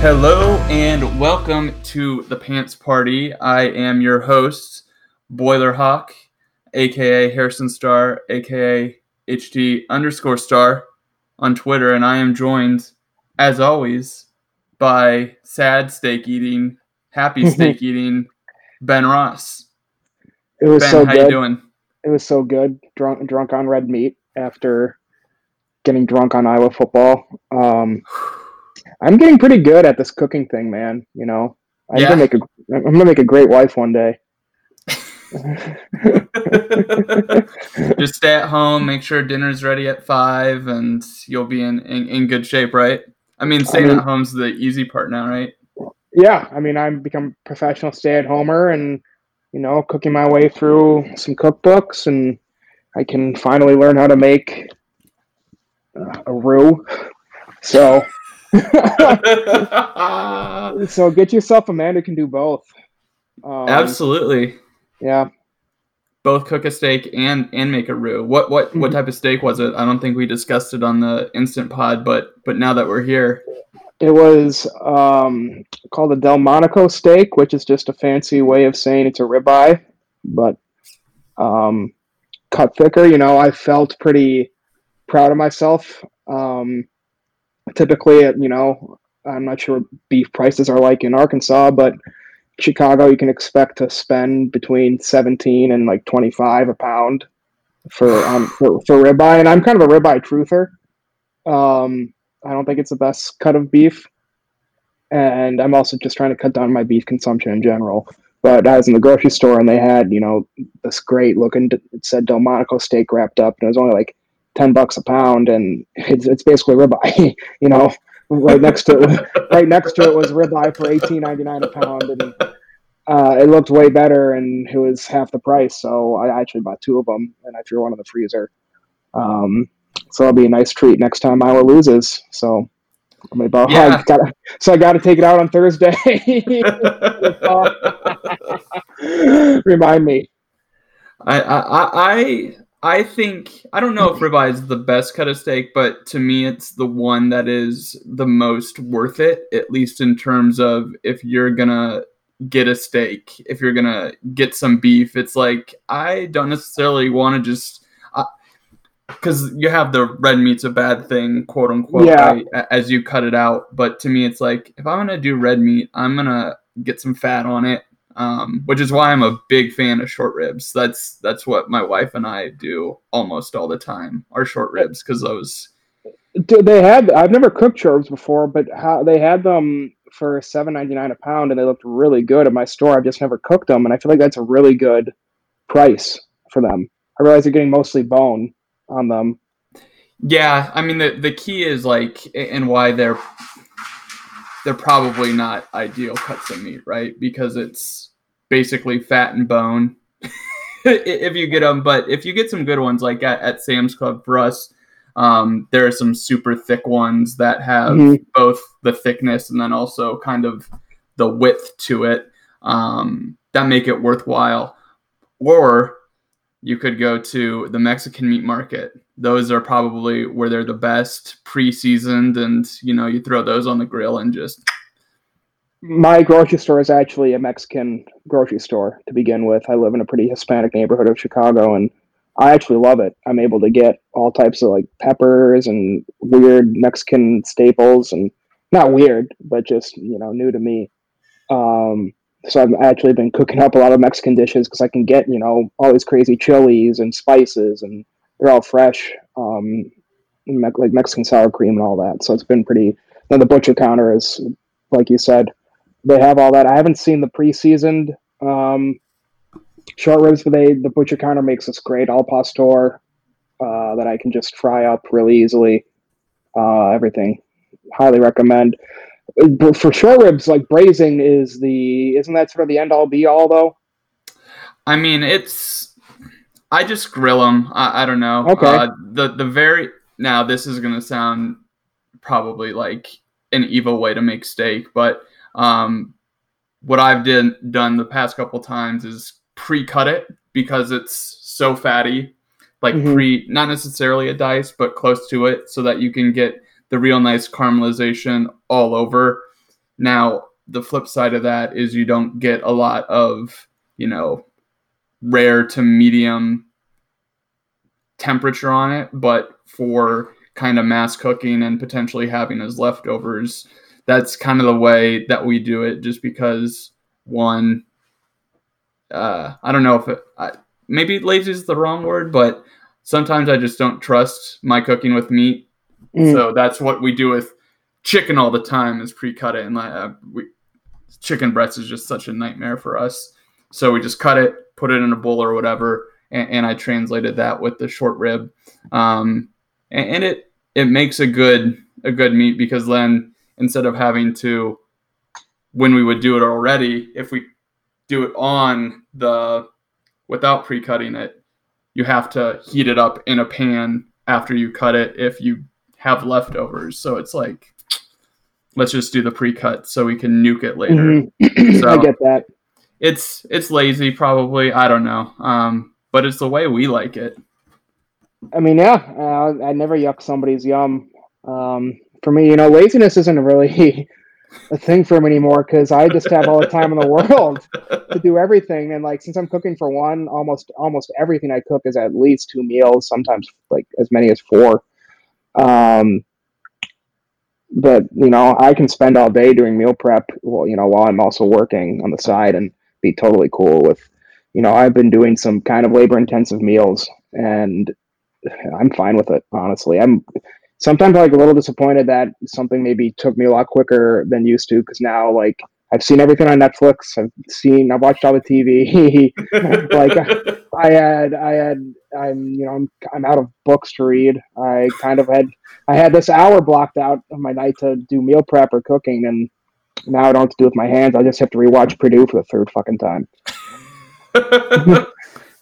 Hello and welcome to the Pants Party. I am your host, Boiler Hawk, aka Harrison Star, aka HT underscore star on Twitter, and I am joined, as always, by sad steak eating, happy steak eating Ben Ross. It was Ben, so how good. you doing? It was so good. Drunk, drunk on red meat after getting drunk on Iowa football. Um, I'm getting pretty good at this cooking thing, man. You know, I'm Yeah. gonna make a, I'm gonna make a great wife one day. Just stay at home, make sure dinner's ready at five, and you'll be in, in, in good shape, right? I mean, staying mean- at home's the easy part now, right? yeah, I mean, I'm become a professional stay-at-homer, and you know, cooking my way through some cookbooks, and I can finally learn how to make uh, a roux. So, so get yourself a man who can do both. Um, Absolutely. Yeah. both cook a steak and and make a roux. What what what Mhm. type of steak was it? I don't think we discussed it on the instant pod, but but now that we're here, It was um, called a Delmonico steak, which is just a fancy way of saying it's a ribeye, but um, cut thicker. You know, I felt pretty proud of myself. Um, typically, you know, I'm not sure beef prices are like in Arkansas, but Chicago, you can expect to spend between 17 and like 25 a pound for um, for, for ribeye, and I'm kind of a ribeye truther. Um, I don't think it's the best cut of beef. And I'm also just trying to cut down my beef consumption in general. But I was in the grocery store and they had, you know, this great looking, it said Delmonico steak wrapped up and it was only like 10 bucks a pound. And it's, it's basically ribeye, you know, right next to it, right next to it was ribeye for 18.99 a pound. And uh, it looked way better and it was half the price. So I actually bought two of them and I threw one in the freezer. Um, so it'll be a nice treat next time Iowa loses. So I'm about, Yeah. I gotta, so I got to take it out on Thursday. Remind me. I I I- think I don't know if ribeye is the best cut of steak, but to me it's the one that is the most worth it, at least in terms of if you're gonna get a steak, if you're gonna get some beef, it's like I don't necessarily want to just because you have the red meat's a bad thing, quote unquote, Yeah. right, as you cut it out. But to me, it's like if I'm gonna do red meat, I'm gonna get some fat on it, um, which is why I'm a big fan of short ribs. That's that's what my wife and I do almost all the time. Are short ribs because those. They had, I've never cooked short ribs before, but how they had them for seven ninety nine a pound and they looked really good at my store. I've just never cooked them. And I feel like that's a really good price for them. I realize you're getting mostly bone on them. Yeah, I mean the the key is like and why they're they're probably not ideal cuts of meat, right? Because it's basically fat and bone if you get them. But if you get some good ones, like at, at Sam's Club for us, um, there are some super thick ones that have Mhm. both the thickness and then also kind of the width to it um, that make it worthwhile. Or you could go to the Mexican meat market. Those are probably where they're the best pre-seasoned, and you know you throw those on the grill and just My grocery store is actually a Mexican grocery store to begin with. I live in a pretty Hispanic neighborhood of Chicago, and I actually love it. I'm able to get all types of like peppers and weird Mexican staples, and not weird, but just you know new to me. Um, so I've actually been cooking up a lot of Mexican dishes because I can get you know all these crazy chilies and spices, and they're all fresh, um, like Mexican sour cream and all that. So it's been pretty. Now the butcher counter is, like you said, they have all that. I haven't seen the pre-seasoned um, short ribs, but they the butcher counter makes this great al pastor uh, that I can just fry up really easily. Uh, everything, highly recommend. But for short ribs, like braising is the isn't that sort of the end all be all though? I mean, it's. I just grill them. I, I don't know. Okay. Uh, the the very now this is gonna sound probably like an evil way to make steak, but um, what I've did, done the past couple times is pre-cut it because it's so fatty, like Mhm. pre not necessarily a dice, but close to it, so that you can get the real nice caramelization all over. Now the flip side of that is you don't get a lot of you know rare to medium temperature on it, but for kind of mass cooking and potentially having as leftovers, that's kind of the way that we do it. Just because one, uh, I don't know if it, I, maybe lazy is the wrong word, but sometimes I just don't trust my cooking with meat. Mm. So that's what we do with chicken all the time is pre-cut it, and like uh, we chicken breasts is just such a nightmare for us. So we just cut it, put it in a bowl or whatever, and, and I translated that with the short rib, um, and, and it it makes a good a good meat because then instead of having to when we would do it already, if we do it on the without pre-cutting it, you have to heat it up in a pan after you cut it if you have leftovers. So it's like let's just do the pre-cut so we can nuke it later. Mhm. I get that. It's it's lazy probably, I don't know. Um but it's the way we like it. I mean, yeah, uh, I never yuck somebody's yum. Um, for me, you know, laziness isn't really a thing for me anymore because I just have all the time in the world to do everything. And like, since I'm cooking for one, almost almost everything I cook is at least two meals, sometimes like as many as four. Um, but you know, I can spend all day doing meal prep. Well, you know, while I'm also working on the side and be totally cool with. You know, I've been doing some kind of labor intensive meals and I'm fine with it, honestly. I'm sometimes I'm like a little disappointed that something maybe took me a lot quicker than used to because now like I've seen everything on Netflix. I've seen, I've watched all the TV. like I had, I had, I'm, you know, I'm, I'm out of books to read. I kind of had, I had this hour blocked out of my night to do meal prep or cooking, and now I don't have to do it with my hands. I just have to rewatch Purdue for the third fucking time.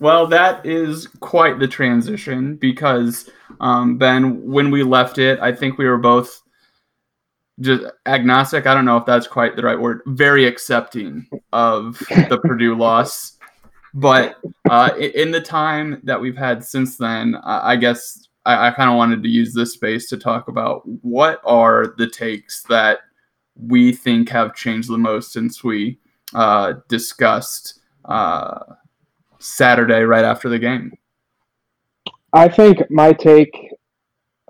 well, that is quite the transition because um, Ben, when we left it, I think we were both just agnostic. I don't know if that's quite the right word. Very accepting of the Purdue loss, but uh, in the time that we've had since then, I, I guess I, I kind of wanted to use this space to talk about what are the takes that we think have changed the most since we uh, discussed. Uh, Saturday right after the game. I think my take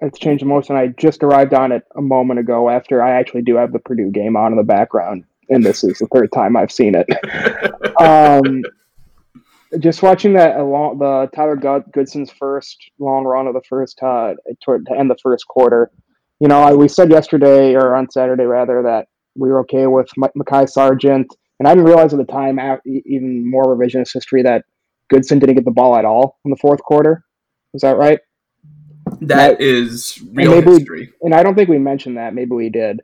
it's changed the most, and I just arrived on it a moment ago after I actually do have the Purdue game on in the background, and this is the third time I've seen it. um, just watching that along the Tyler Goodson's first long run of the first uh, toward to end the first quarter. You know, I, we said yesterday or on Saturday rather that we were okay with M- Mekhi Sargent, and I didn't realize at the time, even more revisionist history, that Goodson didn't get the ball at all in the fourth quarter. Is that right? That is real we- history. and I don't think we mentioned that. Maybe we did.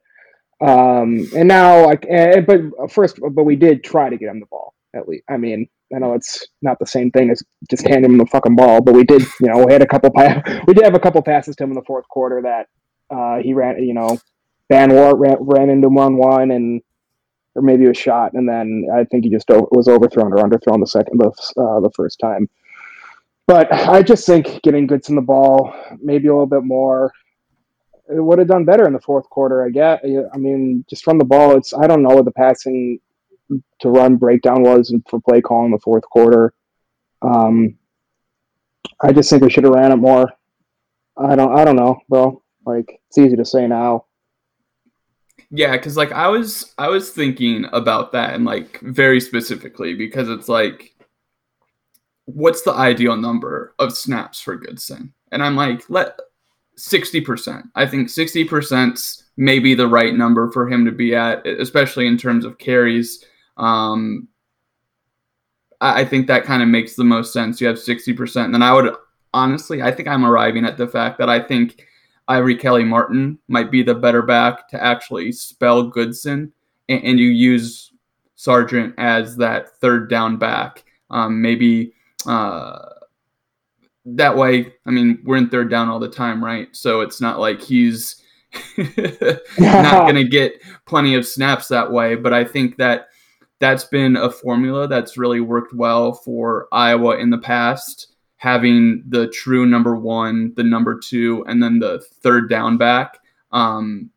Um, and now, like, eh, but first, but we did try to get him the ball at least. I mean, I know it's not the same thing as just handing him the fucking ball, but we did. You know, we had a couple. Pa- we did have a couple passes to him in the fourth quarter that uh, he ran. You know, Van Wart ran, ran into one one and. Or maybe a shot, and then I think he just o- was overthrown or underthrown the second, the, uh, the first time. But I just think getting Goodson the ball, maybe a little bit more, it would have done better in the fourth quarter. I get. I mean, just from the ball, it's I don't know what the passing to run breakdown was for play call in the fourth quarter. Um, I just think we should have ran it more. I don't. I don't know, bro. Like it's easy to say now. Yeah, because like I was I was thinking about that and like very specifically because it's like what's the ideal number of snaps for Goodson? And I'm like, let sixty percent. I think sixty percent's maybe the right number for him to be at, especially in terms of carries. Um, I, I think that kind of makes the most sense. You have sixty percent, and then I would honestly, I think I'm arriving at the fact that I think Ivory Kelly Martin might be the better back to actually spell Goodson, and, and you use Sargent as that third down back. Um, maybe uh, that way. I mean, we're in third down all the time, right? So it's not like he's not going to get plenty of snaps that way. But I think that that's been a formula that's really worked well for Iowa in the past having the true number one, the number two, and then the third down back. Um,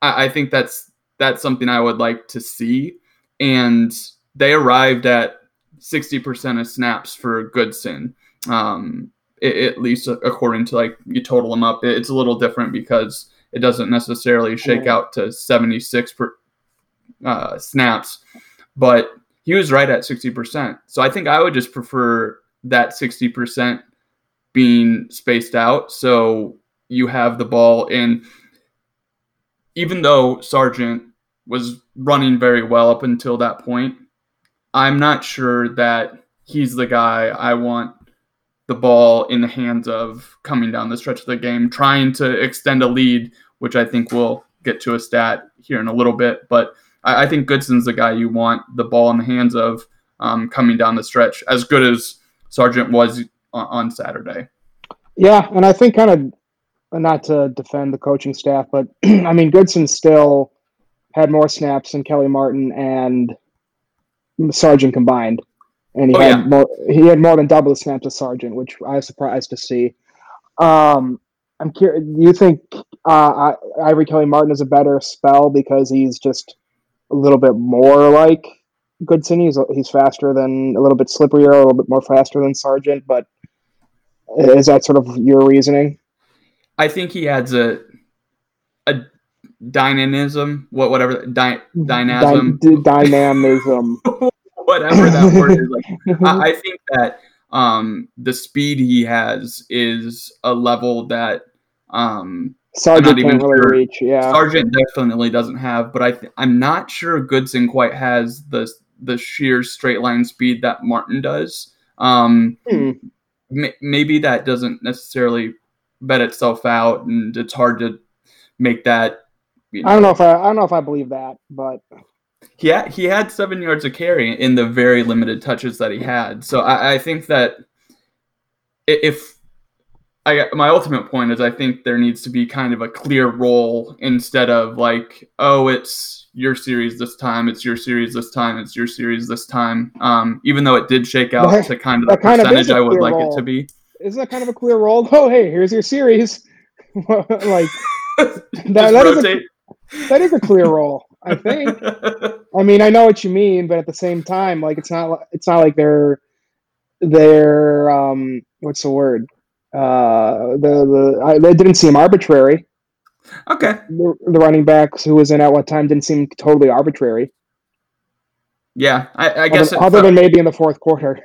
I, I, think that's that's something I would like to see. And they arrived at 60% of snaps for Goodson, um, it, at least according to like you total them up. It, it's a little different because it doesn't necessarily shake out to 76 per, uh, snaps, but he was right at 60%. So I think I would just prefer that 60% being spaced out. So you have the ball in, even though Sargent was running very well up until that point, I'm not sure that he's the guy I want the ball in the hands of coming down the stretch of the game, trying to extend a lead, which I think we'll get to a stat here in a little bit. But I, I think Goodson's the guy you want the ball in the hands of um, coming down the stretch, as good as Sargent was on, on Saturday. Yeah, and I think kind of not to defend the coaching staff, but I mean Goodson still had more snaps than Kelly Martin and Sargent combined, and he oh, had yeah. more. He had more than double the snaps as Sargent, which I was surprised to see. Um, I'm curious. Do you think uh, Ivory Kelly Martin is a better spell because he's just a little bit more like Goodson. He's he's faster than a little bit slipperier, a little bit more faster than Sargent. But is that sort of your reasoning? I think he adds a a dynamism, what whatever dy, dynamism, Dy- dynamism, whatever that word is. Like, I, I think that um, the speed he has is a level that um, Sargent can't really sure. reach. Yeah, Sargent definitely doesn't have, but I th- I'm not sure Goodson quite has the the sheer straight line speed that Martin does. Um, hmm. m- maybe that doesn't necessarily bet itself out, and it's hard to make that. You know, I don't know if I, I don't know if I believe that, but he had, he had seven yards of carry in the very limited touches that he had. So I, I think that if I my ultimate point is I think there needs to be kind of a clear role instead of like oh it's your series this time it's your series this time it's your series this time. Um, even though it did shake out to kind of the percentage I would like role. it to be. Isn't that kind of a clear role? Oh hey here's your series. Like that, that is a, that is a clear role I think I mean I know what you mean but at the same time like it's not it's not like they're they're um what's the word uh, the the I, they didn't seem arbitrary. Okay. The, the, running backs who was in at what time didn't seem totally arbitrary. Yeah, I, I guess other, other than maybe in the fourth quarter.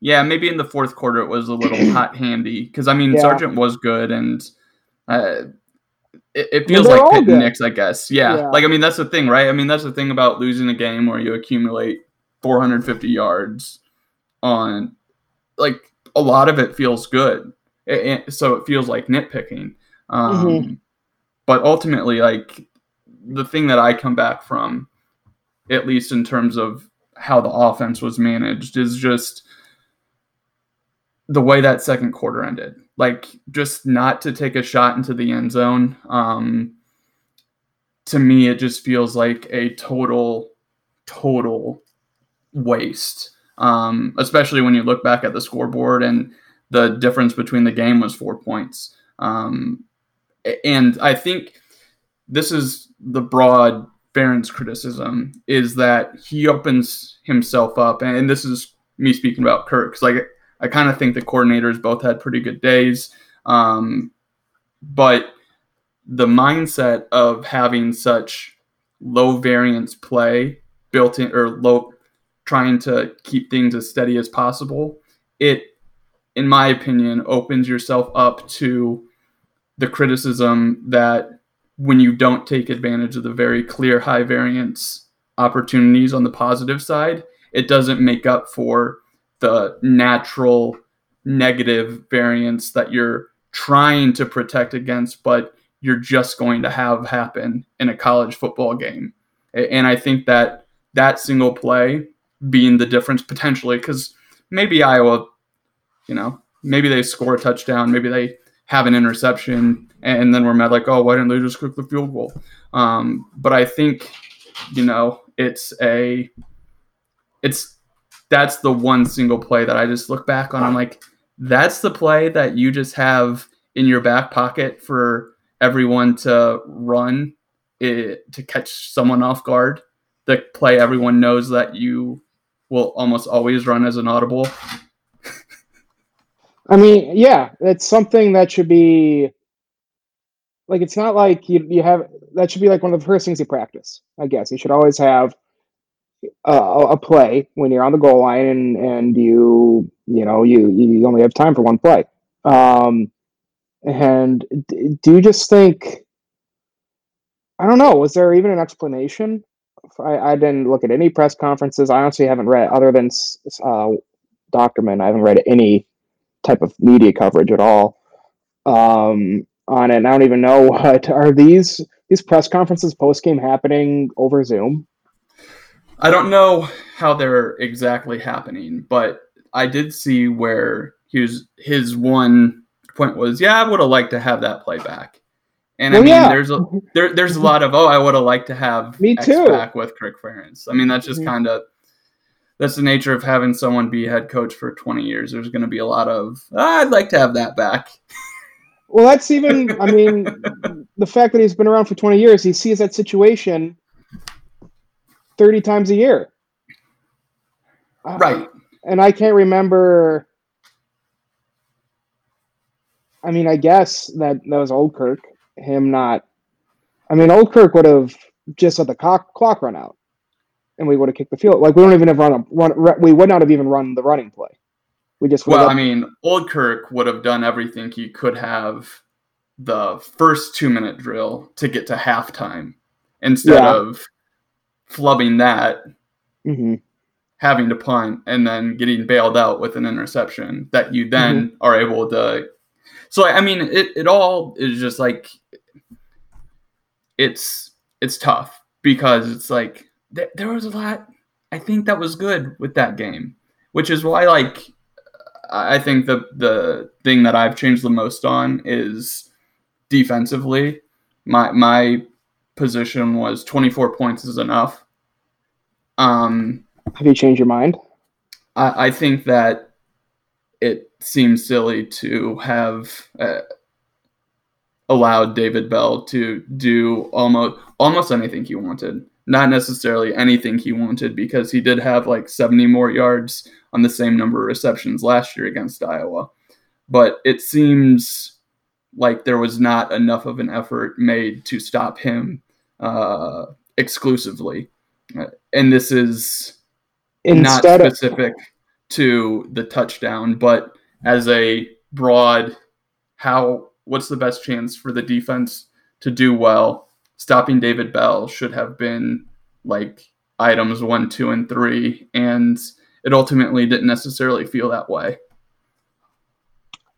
Yeah, maybe in the fourth quarter it was a little hot handy because I mean yeah. Sargent was good and uh, it, it, feels like and Nix, I guess. Yeah. yeah, like I mean that's the thing, right? I mean that's the thing about losing a game where you accumulate 450 yards on like a lot of it feels good it, so it feels like nitpicking. Um, mm-hmm. But ultimately, like the thing that I come back from, at least in terms of how the offense was managed, is just the way that second quarter ended. Like just not to take a shot into the end zone. Um, to me, it just feels like a total, total waste. Um, especially when you look back at the scoreboard and the difference between the game was four points. Um, and I think this is the broad Ferentz criticism is that he opens himself up, and this is me speaking about Kirk like I kind of think the coordinators both had pretty good days, um, but the mindset of having such low variance play built in or low trying to keep things as steady as possible it in my opinion, opens yourself up to the criticism that when you don't take advantage of the very clear high variance opportunities on the positive side, it doesn't make up for the natural negative variance that you're trying to protect against, but you're just going to have happen in a college football game. And I think that that single play being the difference potentially, because maybe Iowa, you know, maybe they score a touchdown, maybe they have an interception, and then we're mad like, oh, why didn't they just cook the field goal? Um, but I think, you know, it's a, it's that's the one single play that I just look back on. I'm like, that's the play that you just have in your back pocket for everyone to run it, to catch someone off guard. The play everyone knows that you will almost always run as an audible. I mean, yeah, it's something that should be like it's not like you you have that should be like one of the first things you practice. I guess you should always have a, a play when you're on the goal line and and you you know you you only have time for one play. Um, and do you just think? I don't know. Was there even an explanation? I, I didn't look at any press conferences. I honestly haven't read, other than uh, Dochterman, I haven't read any type of media coverage at all um, on it. And I don't even know what are these these press conferences post game happening over Zoom. I don't know how they're exactly happening, but I did see where he was, his one point was, yeah, I would have liked to have that play back. And well, I mean, yeah. there's a there, there's a lot of oh, I would have liked to have me X too back with Kirk Ferentz. I mean, that's just mm-hmm. kind of that's the nature of having someone be head coach for 20 years. There's going to be a lot of oh, I'd like to have that back. Well, that's even. I mean, the fact that he's been around for 20 years, he sees that situation 30 times a year. Uh, right. and I can't remember. I mean, I guess that that was old Kirk him not. I mean, old Kirk would have just let the clock, clock run out, and we would have kicked the field. Like we don't even have run a run. We would not have even run the running play. We just well, I mean, old Kirk would have done everything he could have the first two minute drill to get to halftime instead yeah. of flubbing that, mm-hmm. having to punt, and then getting bailed out with an interception that you then mm-hmm. are able to. So I mean, it, it all is just like it's it's tough because it's like th- there was a lot I think that was good with that game, which is why like I think the the thing that I've changed the most on is defensively. My my position was 24 points is enough. Um, Have you changed your mind? I, I think that it seems silly to have uh, allowed David Bell to do almost almost anything he wanted. Not necessarily anything he wanted because he did have like 70 more yards on the same number of receptions last year against Iowa. But it seems like there was not enough of an effort made to stop him uh, exclusively. And this is Instead not specific of- to the touchdown, but as a broad how what's the best chance for the defense to do well? Stopping David Bell should have been like items one, two, and three, and it ultimately didn't necessarily feel that way.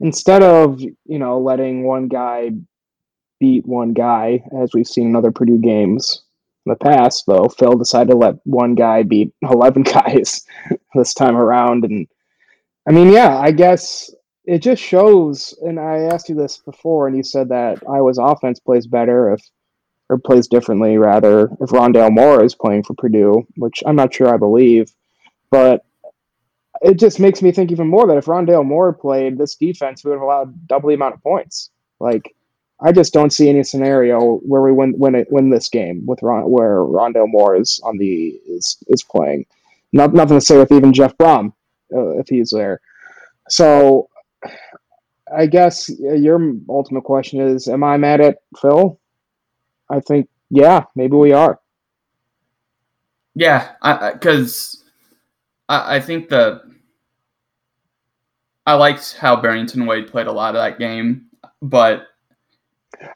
Instead of you know letting one guy beat one guy, as we've seen in other Purdue games in the past, though Phil decided to let one guy beat eleven guys this time around, and I mean, yeah, I guess it just shows. And I asked you this before, and you said that Iowa's offense plays better if, or plays differently rather, if Rondale Moore is playing for Purdue, which I'm not sure I believe, but it just makes me think even more that if Rondale Moore played, this defense we would have allowed double the amount of points. Like, I just don't see any scenario where we win win it, win this game with Ron, where Rondale Moore is on the is is playing. Not, nothing to say with even Jeff Brohm uh, if he's there. So I guess your ultimate question is Am I mad at Phil? I think, yeah, maybe we are. Yeah, because I, I, I, think the. I liked how Barrington Wade played a lot of that game, but.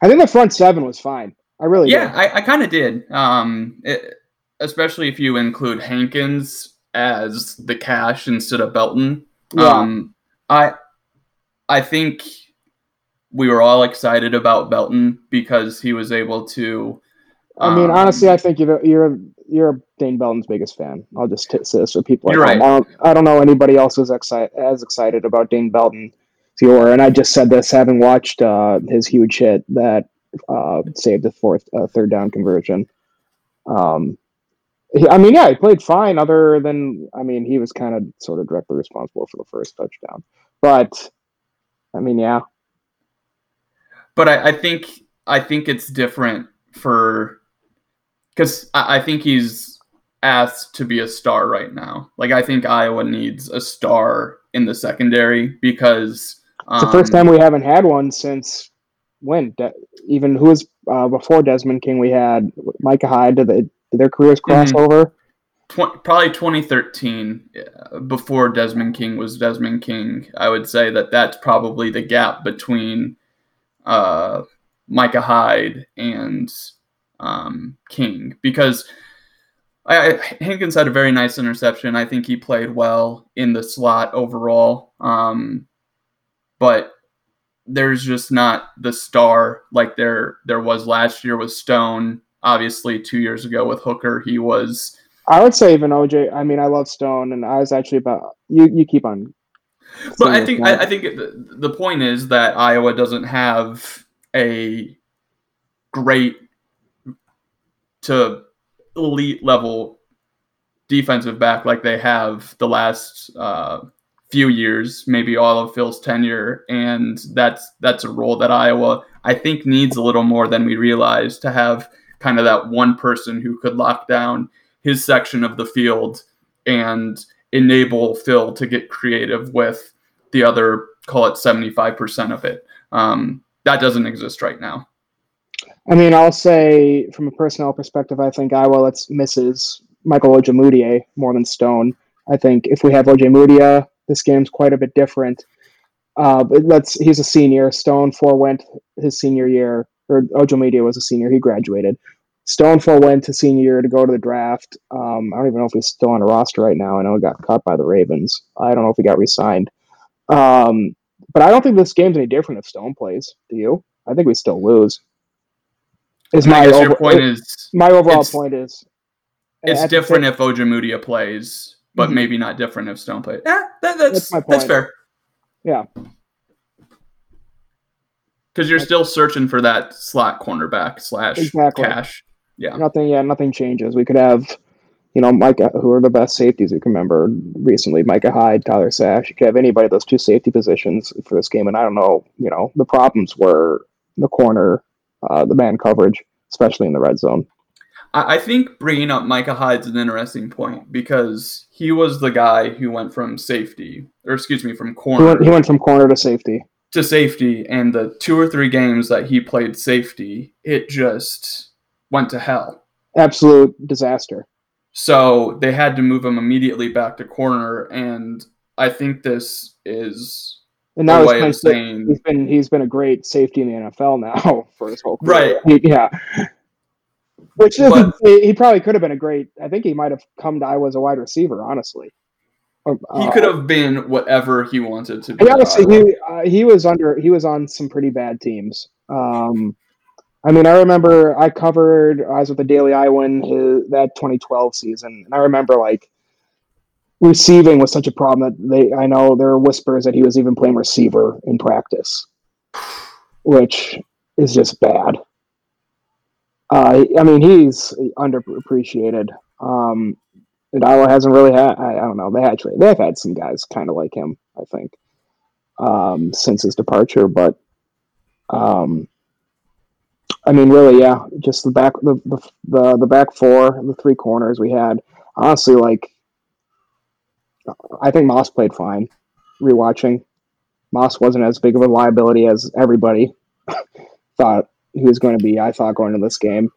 I think the front seven was fine. I really yeah, did. I, I kind of did. Um, it, especially if you include Hankins as the cash instead of Belton. Yeah. Um, I I think we were all excited about Belton because he was able to. I mean, um, honestly, I think you're you're you're Dane Belton's biggest fan. I'll just t- say this for people. You're home. right. I don't, I don't know anybody else who's excited as excited about Dane Belton are. And I just said this having watched uh, his huge hit that uh, saved the fourth uh, third down conversion. Um, he- I mean, yeah, he played fine. Other than, I mean, he was kind of sort of directly responsible for the first touchdown. But I mean, yeah, but I, I think I think it's different for because I, I think he's asked to be a star right now. Like I think Iowa needs a star in the secondary because it's the first um, time we haven't had one since when? De- even who was uh, before Desmond King? We had Micah Hyde. Did, they, did their careers cross Mhm. over? tw- probably 2013 uh, before Desmond King was Desmond King. I would say that that's probably the gap between uh, Micah Hyde and um, King because I, I, Hankins had a very nice interception. I think he played well in the slot overall, um, but there's just not the star like there there was last year with Stone. Obviously, two years ago with Hooker, he was. I would say even OJ. I mean, I love Stone, and I was actually about you. You keep on. But I think. I, I think the, the point is that Iowa doesn't have a great to elite level defensive back like they have the last uh, few years, maybe all of Phil's tenure, and that's that's a role that Iowa I think needs a little more than we realize to have kind of that one person who could lock down his section of the field and enable Phil to get creative with the other, call it 75% of it. Um, that doesn't exist right now. I mean, I'll say from a personnel perspective, I think Iowa let's misses Michael Ojemudia more than Stone. I think if we have Ojemudia, this game's quite a bit different. Uh, but let's he's a senior. Stone forewent his senior year, or Ojemudia was a senior. He graduated. Stone forewent to senior year to go to the draft. Um, I don't even know if he's still on a roster right now. I know he got cut by the Ravens. I don't know if he got re-signed. Um, but I don't think this game's any different if Stone plays. Do you? I think we still lose. Is my over- your point is my overall point is it's the different same- if Ojemudia plays, but Mhm. maybe not different if Stone plays. Eh, that, that's That's my that's fair. Yeah. Because you're still searching for that slot cornerback slash Exactly. cash. Yeah. nothing. Yeah, nothing changes. We could have, you know, Micah, who are the best safeties we can remember recently. Micah Hyde, Tyler Sash. You could have anybody those two safety positions for this game, and I don't know. You know, the problems were the corner, uh, the man coverage, especially in the red zone. I I think bringing up Micah Hyde's an interesting point because he was the guy who went from safety, or excuse me, from He corner went, he went from corner to safety. to safety, and the two or three games that he played safety, it just went to hell. Absolute disaster. So they had to move him immediately back to corner, and I think this is And now way of saying he's been he's been a great safety in the NFL now for his whole career. Right. Yeah. Which But- he he probably could have been a great. I think he might have come to Iowa as a wide receiver, honestly. Or, he uh, could have been whatever he wanted to be. Yeah, honestly, he uh, he was under he was on some pretty bad teams. Um, I mean, I remember I covered I was with the Daily Iowan his, that 2012 season, and I remember like receiving was such a problem that they I know there were whispers that he was even playing receiver in practice, which is just bad. Uh, I mean, he's underappreciated. Um, Iowa hasn't really had. I, I don't know. They actually they've had some guys kind of like him. I think um, since his departure, but um, I mean, really, yeah, just the back the, the the the back four, the three corners we had. Honestly, like I think Moss played fine. Rewatching, Moss wasn't as big of a liability as everybody thought he was going to be. I thought going to this game.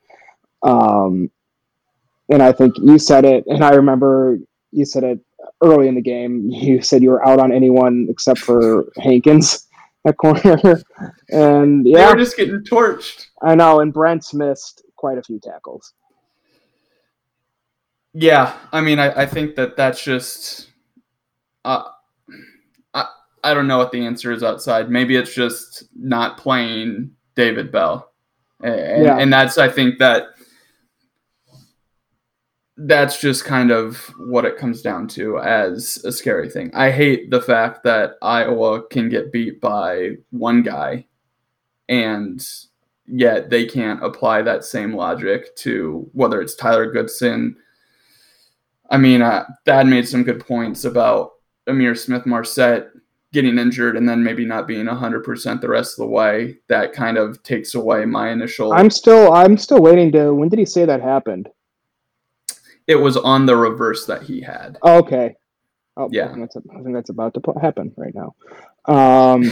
Um, and I think you said it, and I remember you said it early in the game. You said you were out on anyone except for Hankins at corner, and They yeah, were just getting torched. I know. And Brents missed quite a few tackles. Yeah, I mean, I, I think that that's just. Uh, I, I don't know what the answer is outside. Maybe it's just not playing David Bell, and, Yeah. and that's I think that that's just kind of what it comes down to as a scary thing. I hate the fact that Iowa can get beat by one guy, and yet they can't apply that same logic to whether it's Tyler Goodson. I mean, uh, Thad made some good points about Ihmir Smith Marsette getting injured and then maybe not being 100% the rest of the way. That kind of takes away my initial. I'm still I'm still waiting to. When did he say that happened? it was on the reverse that he had. Oh, okay. Oh, Yeah. I think that's, I think that's about to happen right now. Um,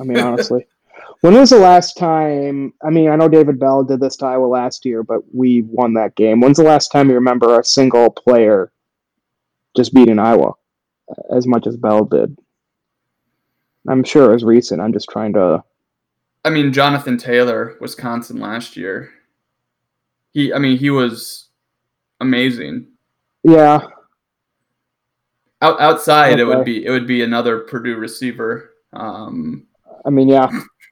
I mean, honestly, when was the last time? I mean, I know David Bell did this to Iowa last year, but we won that game. When's the last time you remember a single player just beating Iowa as much as Bell did? I'm sure it was recent. I'm just trying to. I mean, Jonathan Taylor, Wisconsin last year. He, I mean, he was amazing. Yeah, Out, outside, it would be it would be another Purdue receiver. Um, I mean, yeah,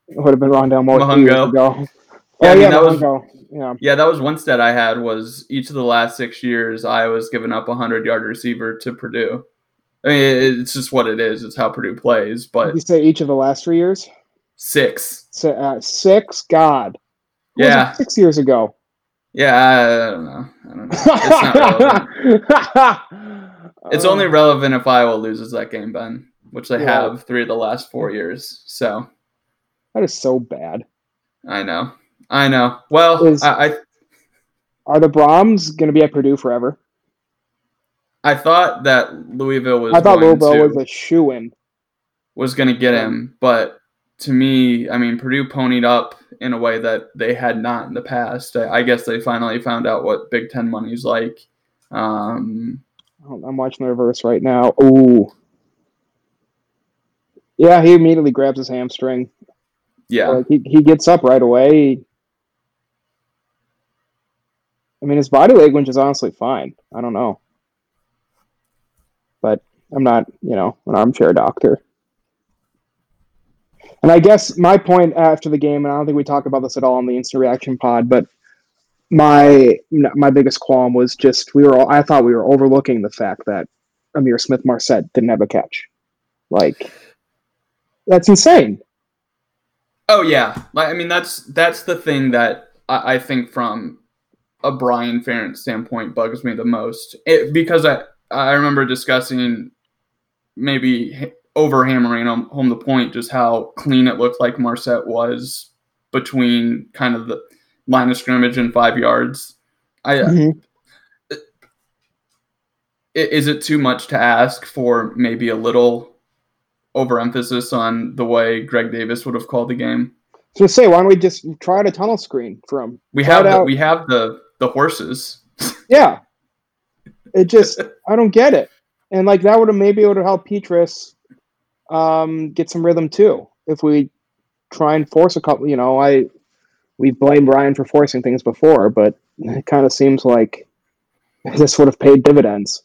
it would have been Rondale Moore Mahungo. ago. Yeah, oh I mean, yeah, that was- Yeah, yeah, that was one stat I had was each of the last six years, I was given up a hundred yard receiver to Purdue. I mean, it's just what it is. It's how Purdue plays. Did But you say each of the last three years? six, Si- uh, six. God. What was it yeah, six years ago. yeah. I, don't know. I don't know. It's relevant. It's only Uh, relevant if Iowa loses that game, Ben, which they Yeah. have three of the last four years. So that is so bad. I know, I know. Well, Is- I, I Are the Brohms going to be at Purdue forever? I thought that Louisville was I thought Louisville to, was a shoe in. was going to get him, but to me, I mean, Purdue ponied up in a way that they had not in the past. I, I guess they finally found out what Big Ten money's like. Um, I'm watching the reverse right now. Ooh. Yeah, he immediately grabs his hamstring. yeah, Like he, he gets up right away. I mean, his body language is honestly fine. I don't know. I'm not, you know, an armchair doctor. And I guess my point after the game, and I don't think we talked about this at all on the instant reaction pod, but my my biggest qualm was just we were all, I thought we were overlooking the fact that Ihmir Smith Marsette didn't have a catch. Like that's insane. Oh yeah, I mean that's that's the thing that I, I think from a Brian Ferentz standpoint bugs me the most it, because I I remember discussing maybe over hammering home, the point just how clean it looked like Marsette was between kind of the line of scrimmage and five yards. I Mhm. i- is it too much to ask for maybe a little overemphasis on the way Greg Davis would have called the game? So say, why don't we just try out a tunnel screen from? We have the, we have the the horses. Yeah. It just I don't get it. And like that would have maybe it would have helped Petras um get some rhythm too. If we try and force a couple you know, I we've blamed Ryan for forcing things before, but it kind of seems like this would have paid dividends.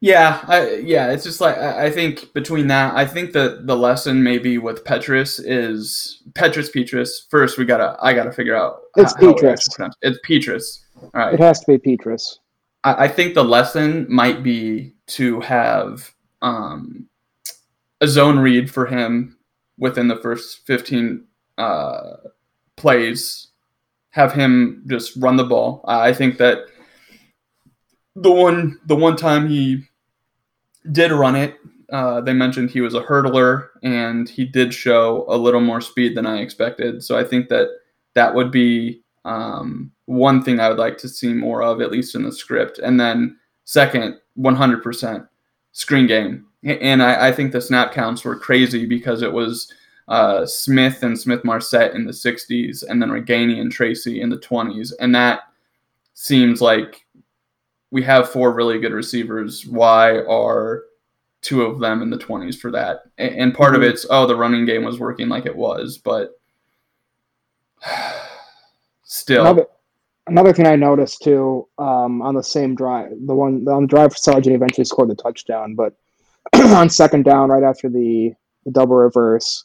Yeah, I, yeah. It's just like I, I think between that, I think that the lesson maybe with Petras is Petras Petras. First, we gotta I gotta figure out It's how- how Petras. it. It's Petras. All right. It has to be Petras. I, I think the lesson might be to have um, a zone read for him within the first 15 uh, plays. Have him just run the ball. I think that the one the one time he did run it, uh, they mentioned he was a hurdler and he did show a little more speed than I expected. So I think that that would be um, one thing I would like to see more of, at least in the script. And then second, 100% screen game. And I, I think the snap counts were crazy because it was uh, Smith and Smith Marsette in the 60s, and then Ragaini and Tracy in the 20s. And that seems like we have four really good receivers. Why are two of them in the 20s for that? A- And part of Mhm. it's, oh, the running game was working like it was, but still. Another thing I noticed too um, on the same drive, the one on the drive for Sargent eventually scored the touchdown, but on second down, right after the, the double reverse,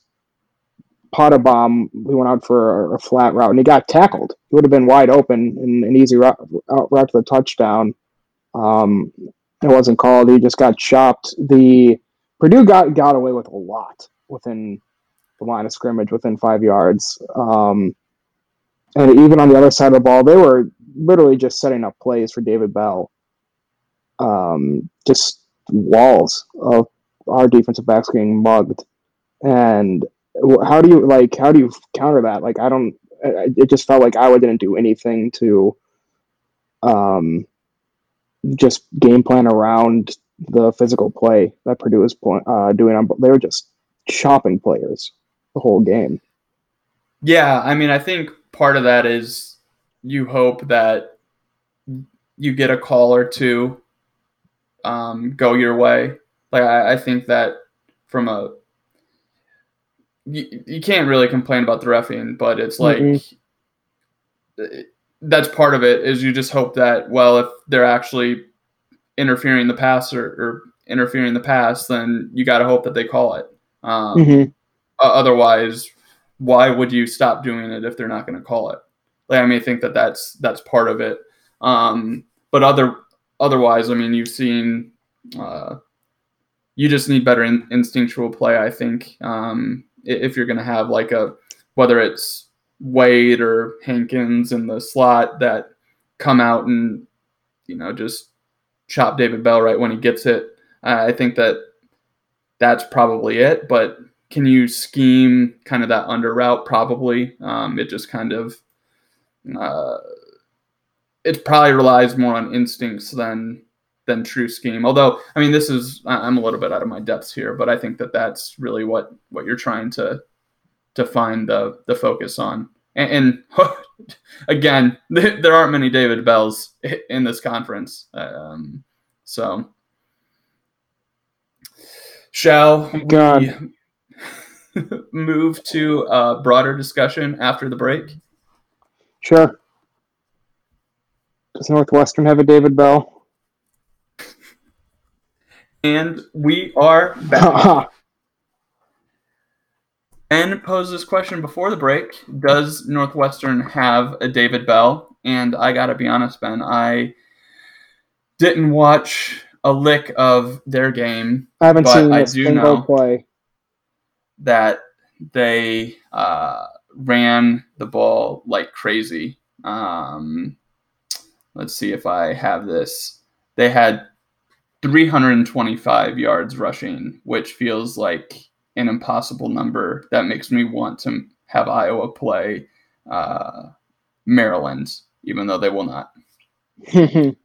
Potter bomb, he went out for a, a, flat route and he got tackled. He would have been wide open and an easy route, route to the touchdown. Um, it wasn't called. He just got chopped. The Purdue got got away with a lot within the line of scrimmage, within five yards. Um, and even on the other side of the ball, they were literally just setting up plays for David Bell. Um, just walls of our defensive backs getting mugged. And how do you like? How do you counter that? Like, I don't. It just felt like Iowa didn't do anything to, um, just game plan around the physical play that Purdue was uh, doing. On, they were just chopping players the whole game. Yeah, I mean, I think part of that is you hope that you get a call or two um, go your way. Like I, I think that from a you, you can't really complain about the refing, but it's like mm-hmm. that's part of it. Is you just hope that well, if they're actually interfering the pass or, or interfering the pass, then you got to hope that they call it. Um, mm-hmm. otherwise, why would you stop doing it if they're not going to call it? Like I may think that that's that's part of it. Um, but other otherwise, I mean, you've seen. Uh, you just need better in, instinctual play, I think. Um, if you're going to have like a whether it's Wade or Hankins in the slot that come out and you know just chop David Bell right when he gets it. Uh, I think that that's probably it. But can you scheme kind of that under route? Probably. Um, it just kind of uh, it probably relies more on instincts than than true scheme. Although, I mean, this is I'm a little bit out of my depths here, but I think that that's really what what you're trying to to find the the focus on. And, and again, there aren't many David Bells in this conference, um, so shall we move to a broader discussion after the break? Sure. Does Northwestern have a David Bell? And we are back. and posed this question before the break Does Northwestern have a David Bell? And I got to be honest, Ben, I didn't watch a lick of their game. I haven't seen I do know play. That they uh, ran the ball like crazy. Um, let's see if I have this. They had 325 yards rushing, which feels like an impossible number. That makes me want to have Iowa play uh, Maryland, even though they will not.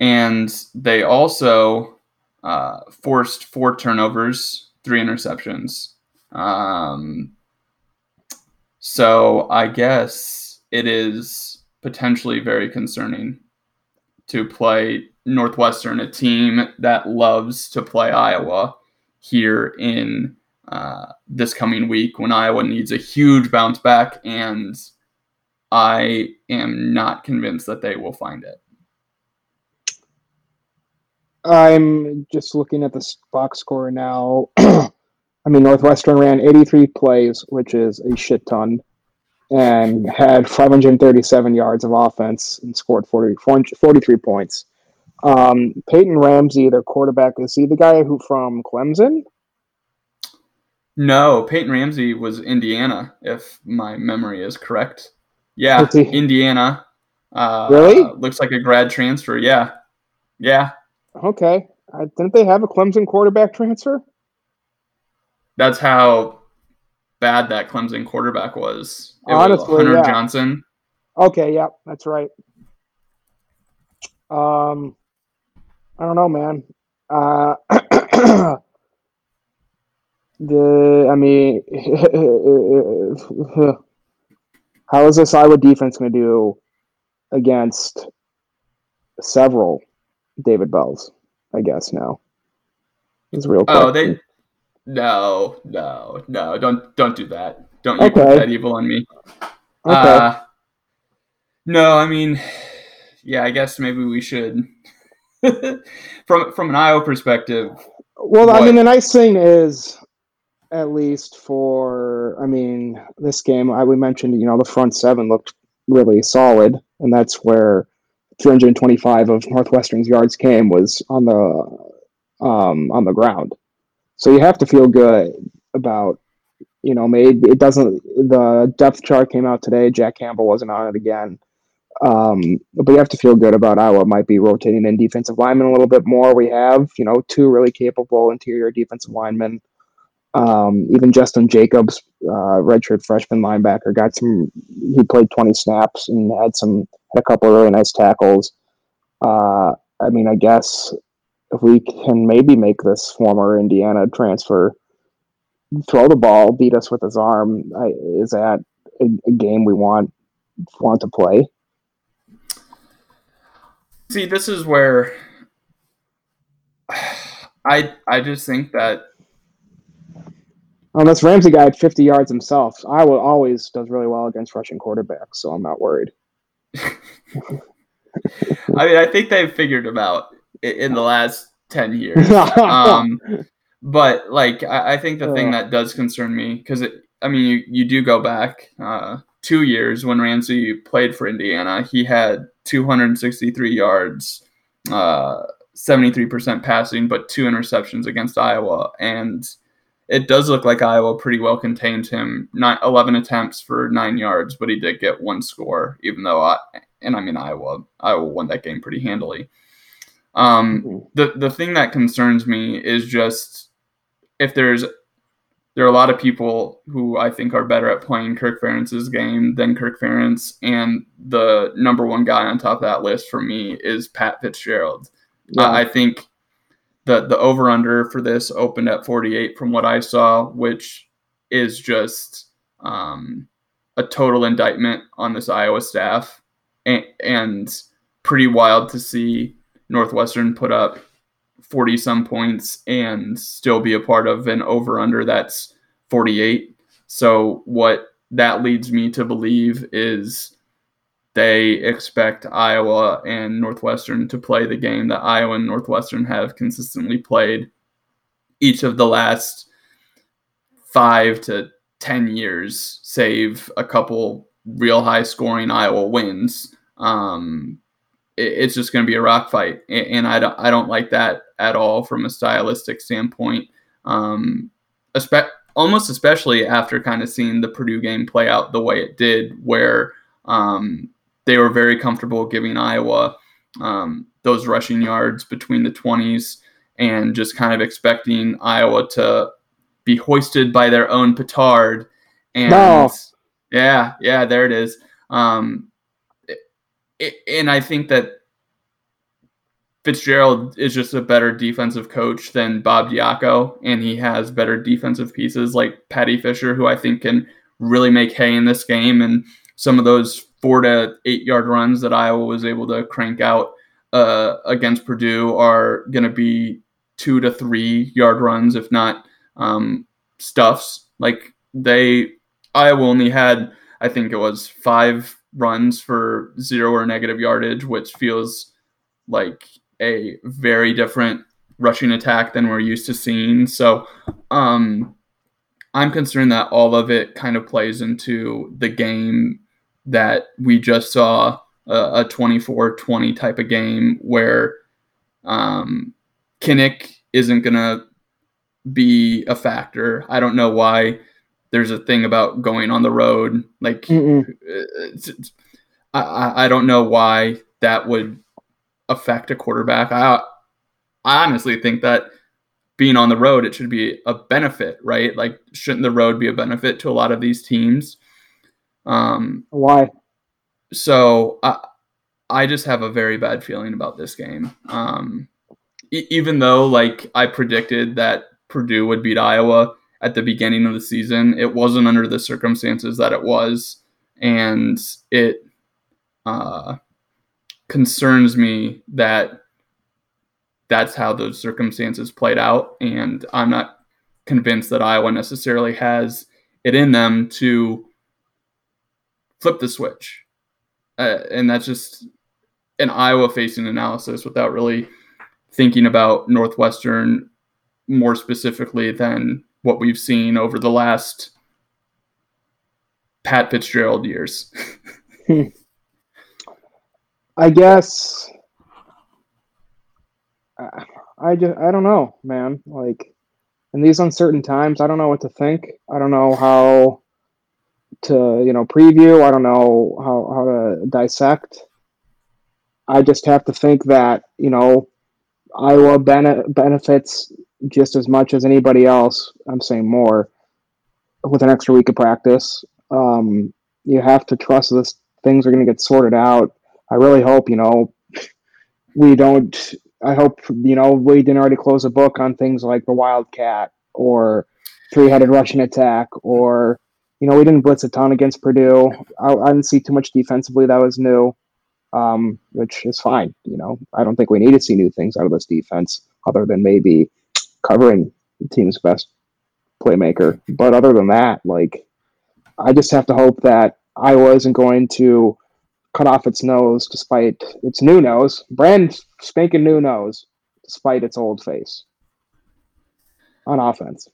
and they also uh, forced four turnovers, three interceptions. Um, so I guess it is potentially very concerning to play Northwestern, a team that loves to play Iowa here in uh, this coming week when Iowa needs a huge bounce back, and I am not convinced that they will find it. I'm just looking at the box score now. I mean, Northwestern ran 83 plays, which is a shit ton, and had 537 yards of offense and scored 40, 43 points. Um, Peyton Ramsey, their quarterback, is he the guy who from Clemson? No, Peyton Ramsey was Indiana, if my memory is correct. Yeah, Indiana. Uh, really? Looks like a grad transfer. Yeah, yeah. Okay. Uh, didn't they have a Clemson quarterback transfer? That's how bad that Clemson quarterback was. It Honestly, was Hunter yeah. Johnson. Okay, yeah, that's right. Um, I don't know, man. Uh, the I mean, how is this Iowa defense going to do against several David Bells? I guess now is real. Oh, they no, no, no! Don't don't do that. Don't you okay. that evil on me. Okay. Uh, no, I mean, yeah, I guess maybe we should from from an Iowa perspective, Well, I mean, the nice thing is, at least for, I mean, this game, I we mentioned, you know, the front seven looked really solid, and that's where 325 of Northwestern's yards came was on the um, on the ground. So you have to feel good about, you know, maybe it doesn't. The depth chart came out today. Jack Campbell wasn't on it again. Um, but you have to feel good about Iowa might be rotating in defensive linemen a little bit more. We have, you know, two really capable interior defensive linemen. Um, even Jestin Jacobs, uh, redshirt freshman linebacker, got some. He played 20 snaps and had some had a couple of really nice tackles. Uh, I mean, I guess if we can maybe make this former Indiana transfer throw the ball, beat us with his arm, I, is that a, a game we want want to play? See, this is where I I just think that Unless Ramsey guy had 50 yards himself, Iowa always does really well against rushing quarterbacks, so I'm not worried. I mean I think they've figured him out in the last ten years. Um, but like I, I think the thing that does concern me because it I mean you, you do go back uh, two years when Ramsey played for Indiana, he had 263 yards, uh, 73% passing, but two interceptions against Iowa, and it does look like Iowa pretty well contained him. Not 11 attempts for nine yards, but he did get one score, even though I and I mean Iowa Iowa won that game pretty handily. Um, the the thing that concerns me is just if there's there are a lot of people who I think are better at playing Kirk Ferentz's game than Kirk Ferentz, and the number one guy on top of that list for me is Pat Fitzgerald. Yeah. I I think the the over under for this opened at 48 from what I saw, which is just um, a total indictment on this Iowa staff, and, and pretty wild to see Northwestern put up 40 some points and still be a part of an over under that's 48. So what that leads me to believe is they expect Iowa and Northwestern to play the game that Iowa and Northwestern have consistently played each of the last five to 10 years, save a couple real high scoring Iowa wins. Um, it, it's just going to be a rock fight. And, and I, don't, I don't like that at all from a stylistic standpoint. Um, espe- almost especially after kind of seeing the Purdue game play out the way it did, where um, they were very comfortable giving Iowa um, those rushing yards between the 20s and just kind of expecting Iowa to be hoisted by their own petard. And No. yeah, yeah, there it is. Um, it, and I think that Fitzgerald is just a better defensive coach than Bob Diaco, and he has better defensive pieces like Paddy Fisher, who I think can really make hay in this game. And some of those four to eight yard runs that Iowa was able to crank out uh, against Purdue are going to be two to three yard runs, if not um, stuffs. Like they, Iowa only had, I think it was five runs for zero or negative yardage, which feels like a very different rushing attack than we're used to seeing. So, um, I'm concerned that all of it kind of plays into the game that we just saw a, a 24-20 type of game where um, Kinnick isn't going to be a factor. I don't know why there's a thing about going on the road. Like, it's, it's- I- I, I don't know why that would affect a quarterback. I, I honestly think that being on the road, it should be a benefit, right? Like, shouldn't the road be a benefit to a lot of these teams? Um, Why? so I, I just have a very bad feeling about this game. Um, e- even though, like, I predicted that Purdue would beat Iowa at the beginning of the season, it wasn't under the circumstances that it was, and it uh, concerns me that that's how those circumstances played out, and I'm not convinced that Iowa necessarily has it in them to flip the switch uh, and that's just an Iowa facing analysis without really thinking about Northwestern more specifically than what we've seen over the last Pat Fitzgerald years. I guess I- I just I don't know, man. Like in these uncertain times, I don't know what to think. I don't know how to you know preview. I don't know how how to dissect. I just have to think that you know Iowa bene- benefits just as much as anybody else. I'm saying more with an extra week of practice. Um, you have to trust this things are going to get sorted out. I really hope you know we don't. I hope you know we didn't already close a book on things like the Wildcat or three-headed Russian attack or you know we didn't blitz a ton against Purdue. I, I didn't see too much defensively that was new, um, which is fine. You know I don't think we need to see new things out of this defense other than maybe covering the team's best playmaker. But other than that, like I just have to hope that Iowa isn't going to cut off its nose despite its new nose, brand spanking new nose, despite its old face on offense.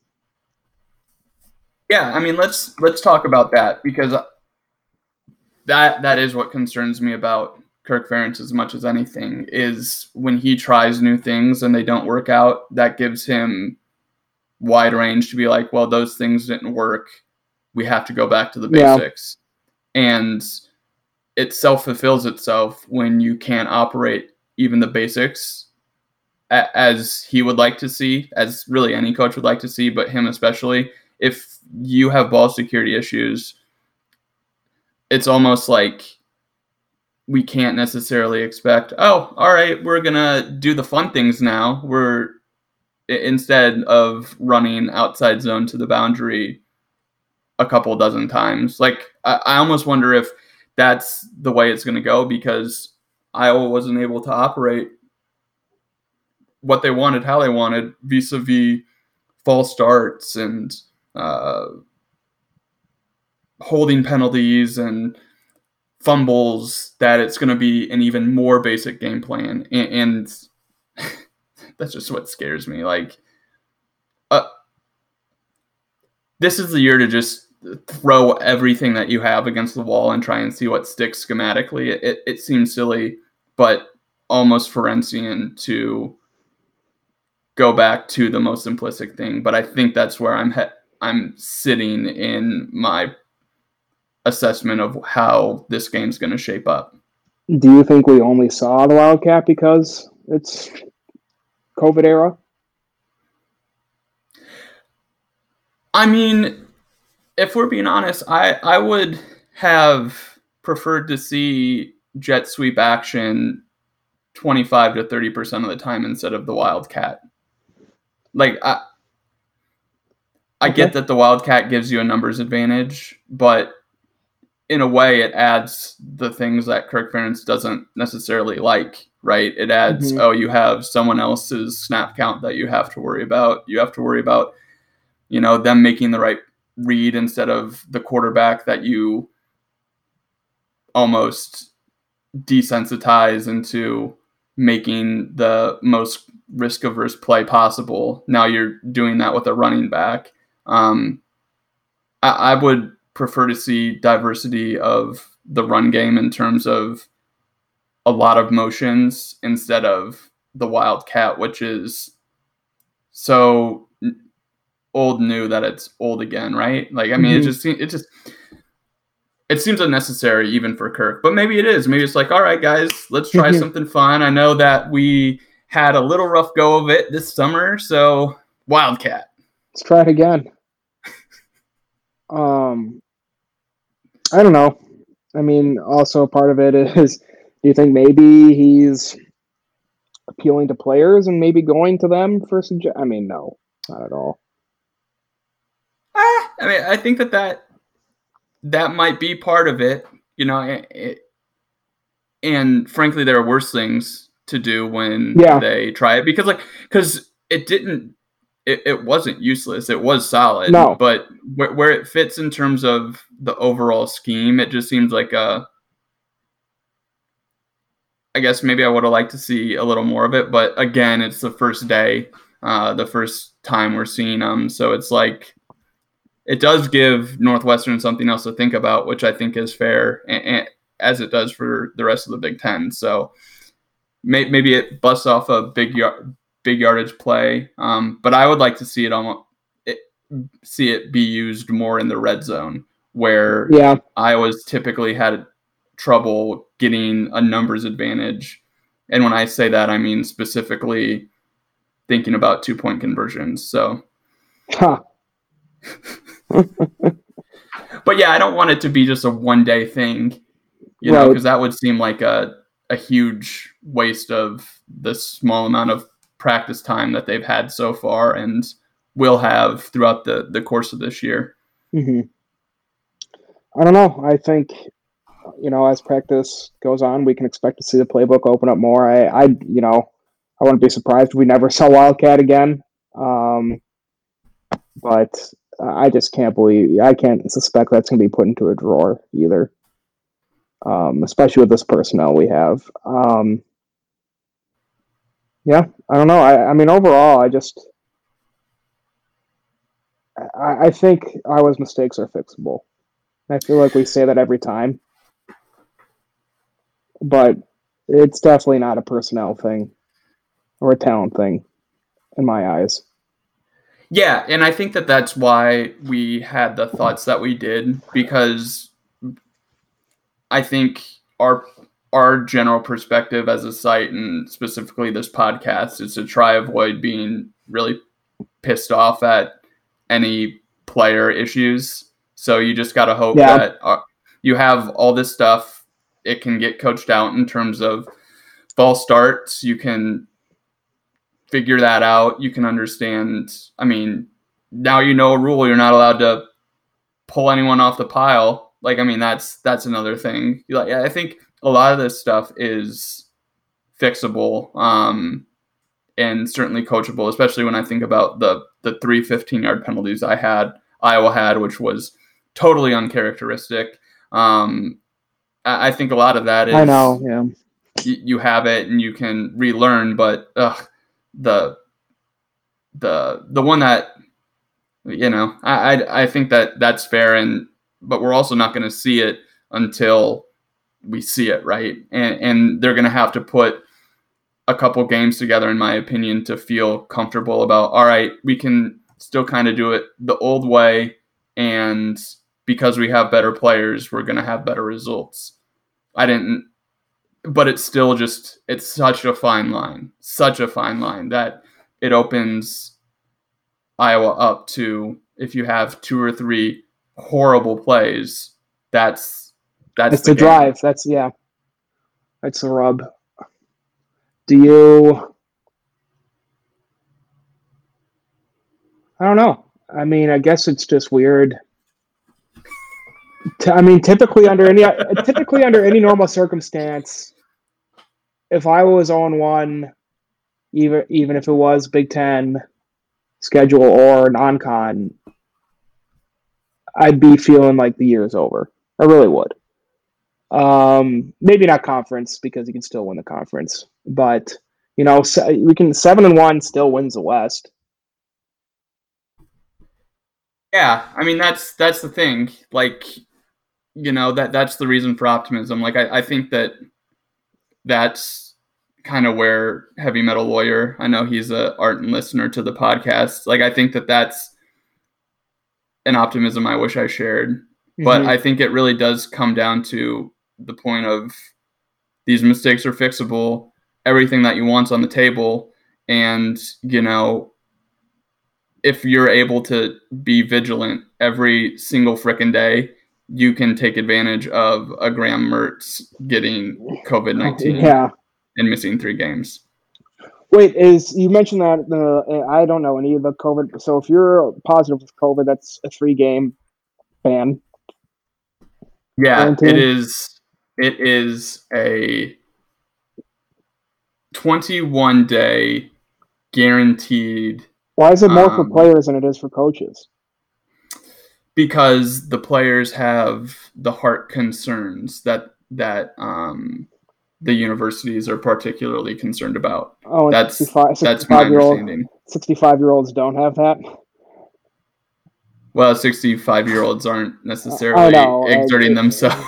Yeah, I mean let's let's talk about that because uh, that that is what concerns me about Kirk Ferentz as much as anything is when he tries new things and they don't work out, that gives him wide range to be like, well, those things didn't work. We have to go back to the Yeah. basics. And it self fulfills itself when you can't operate even the basics as he would like to see, as really any coach would like to see, but him especially. If you have ball security issues, it's almost like we can't necessarily expect, oh, all right, we're going to do the fun things now. We're instead of running outside zone to the boundary a couple dozen times. Like, I, I almost wonder if that's the way it's going to go because Iowa wasn't able to operate what they wanted, how they wanted, vis a vis false starts and uh, holding penalties and fumbles, that it's going to be an even more basic game plan. And, and that's just what scares me. Like, uh, this is the year to just throw everything that you have against the wall and try and see what sticks schematically. It, it, it seems silly, but almost Ferencian to go back to the most simplistic thing. But I think that's where I'm he- I'm sitting in my assessment of how this game's going to shape up. Do you think we only saw the Wildcat because it's COVID era? I mean, if we're being honest, I I would have preferred to see jet sweep action 25 to 30% of the time instead of the wildcat. Like I I get that the wildcat gives you a numbers advantage, but in a way it adds the things that Kirk Ferentz doesn't necessarily like, right? It adds Mhm. oh, you have someone else's snap count that you have to worry about. You have to worry about you know them making the right read instead of the quarterback that you almost desensitize into making the most risk averse play possible. Now you're doing that with a running back. Um, I, I would prefer to see diversity of the run game in terms of a lot of motions instead of the wildcat, which is so old new that it's old again, right? Like I mean, it Mhm. just it just it seems unnecessary even for Kirk, but maybe it is. Maybe it's like, all right, guys, let's try Mhm. something fun. I know that we had a little rough go of it this summer, so Wildcat. Let's try it again. Um, I don't know. I mean, also part of it is, do you think maybe he's appealing to players and maybe going to them for sugge- I mean, no, not at all. Ah, I mean, I think that that that might be part of it. You know, it, it, and frankly, there are worse things to do when Yeah. they try it because, like, because it didn't. It, it wasn't useless. It was solid. No. But where, where it fits in terms of the overall scheme, it just seems like a. I guess maybe I would have liked to see a little more of it, but again, it's the first day. uh, the first time we're seeing them. So it's like it does give Northwestern something else to think about, which I think is fair, and, and, as it does for the rest of the Big Ten. So may, maybe it busts off a big yard, big yardage play, um, but I would like to see it almost it, see it be used more in the red zone where Yeah. Iowa's typically had trouble getting a numbers advantage. And when I say that, I mean specifically thinking about two point conversions. So, Huh. but yeah, I don't want it to be just a one day thing, you know, because that would seem like a, a huge waste of the small amount of practice time that they've had so far and will have throughout the, the course of this year. hmm I don't know. I think you know as practice goes on, we can expect to see the playbook open up more. I, I you know, I wouldn't be surprised if we never saw Wildcat again. Um, but I just can't believe I can't suspect that's going to be put into a drawer either. Um, especially with this personnel we have. Um, yeah, I don't know. I, I mean, overall, I just I, I think Iowa's mistakes are fixable. I feel like we say that every time, but it's definitely not a personnel thing or a talent thing, in my eyes. Yeah, and I think that that's why we had the thoughts that we did because I think our our general perspective as a site and specifically this podcast is to try avoid being really pissed off at any player issues. So you just got to hope Yeah. that uh, you have all this stuff. It can get coached out in terms of false starts. You can figure that out. You can understand. I mean, now you know a rule. You're not allowed to pull anyone off the pile. Like, I mean, that's that's another thing. Like, I think a lot of this stuff is fixable um, and certainly coachable. Especially when I think about the the three 15 yard penalties I had Iowa had, which was totally uncharacteristic. Um, I, I think a lot of that is I know, yeah. y- you have it and you can relearn but ugh, the the the one that you know I, I i think that that's fair and but we're also not going to see it until we see it right? And and they're going to have to put a couple games together in my opinion to feel comfortable about all right we can still kind of do it the old way and because we have better players we're going to have better results. I didn't but it's still just it's such a fine line such a fine line that it opens iowa up to if you have two or three horrible plays that's that's It's the the drive. That's yeah. That's the rub. Do you? I don't know. I mean, I guess it's just weird. T- I mean, typically under any typically under any normal circumstance, if I was on one, even even if it was Big Ten schedule or non-con, I'd be feeling like the year's over. I really would. Um, maybe not conference because you can still win the conference, but you know, we can seven and one still wins the West. Yeah, I mean that's that's the thing. Like, you know that that's the reason for optimism. Like, I, I think that that's kind of where heavy metal lawyer. I know he's a art and listener to the podcast. Like, I think that that's an optimism I wish I shared. But Mhm. I think it really does come down to the point of these mistakes are fixable. Everything that you want's on the table, and you know if you're able to be vigilant every single frickin' day, you can take advantage of a Graham Mertz getting COVID nineteen yeah. and missing three games. Wait, is you mentioned that the I don't know any of the COVID. So if you're positive with COVID, that's a three game ban. Yeah, it Quarantine? is. It is a twenty-one day guaranteed Why is it more for Um, players than it is for coaches? because the players have the heart concerns that that um, the universities are particularly concerned about. Oh, and That's 65 that's my 65 year understanding. sixty-five year olds don't have that. Well, 65 year olds aren't necessarily know, I- exerting themselves.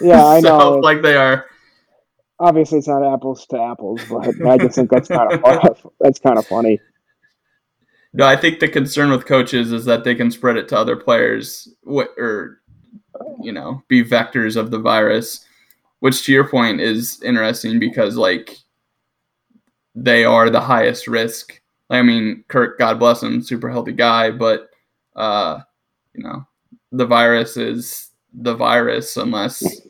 Yeah, I so, know. Like they are. Obviously, it's not apples to apples, but I just think that's kind of that's kind of funny. No, I think the concern with coaches is that they can spread it to other players, or you know, be vectors of the virus. Which, to your point, is interesting because like they are the highest risk. I mean, Kirk, God bless him, super healthy guy, but uh, you know, the virus is the virus unless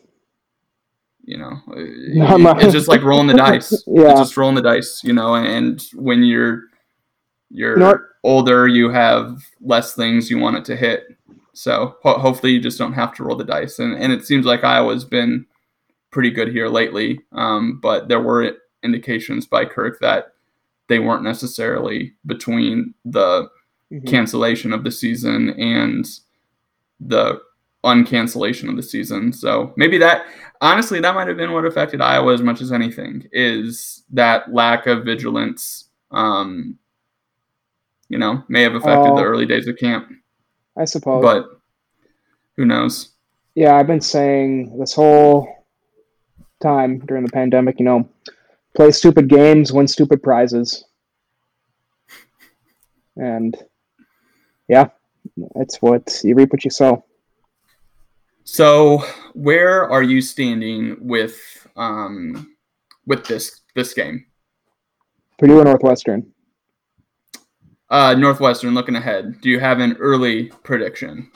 you know Not my- it's just like rolling the dice. Yeah. It's just rolling the dice, you know, and when you're you're You know older, you have less things you want it to hit. So ho- hopefully you just don't have to roll the dice. And and it seems like Iowa's been pretty good here lately. Um, but there were indications by Kirk that they weren't necessarily between the Mhm. cancellation of the season and the uncancellation of the season. So maybe that honestly that might have been what affected Iowa as much as anything is that lack of vigilance. Um, you know, may have affected Oh. the early days of camp, I suppose. but who knows? yeah, I've been saying this whole time during the pandemic, you know, play stupid games, win stupid prizes. And yeah, it's what you reap what you sow. So where are you standing with um with this this game? Purdue or Northwestern? Uh, Northwestern looking ahead. Do you have an early prediction?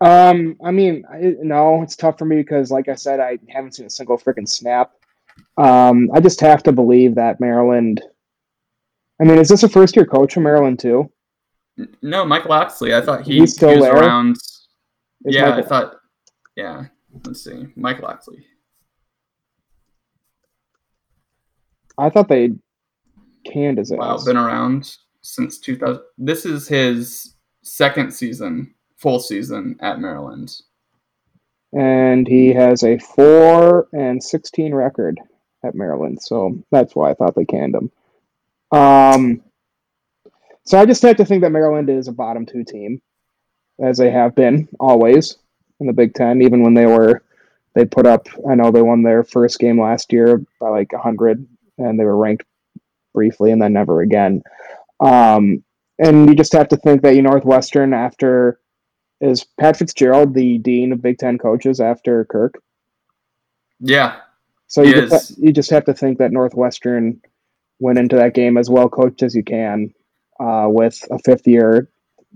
Um, I mean, I, no, it's tough for me because, like I said, I haven't seen a single freaking snap. Um, I just have to believe that Maryland. I mean, is this a first year coach from Maryland too? No, Mike Locksley. I thought he, He's still he was there? around. Is yeah, Michael- I thought. Yeah, let's see, Mike Locksley. I thought they canned his Wow, been around since 2000. This is his second season, full season at Maryland. and he has a four and sixteen record at Maryland, so that's why I thought they canned him. Um, so I just have to think that Maryland is a bottom two team, as they have been always in the Big Ten, even when they were they put up. I know they won their first game last year by like hundred, and they were ranked briefly, and then never again. Um, and you just have to think that you Northwestern after is Pat Fitzgerald the dean of Big Ten coaches after Kirk. Yeah, So you just, you just have to think that Northwestern went into that game as well coached as you can, uh, with a fifth year,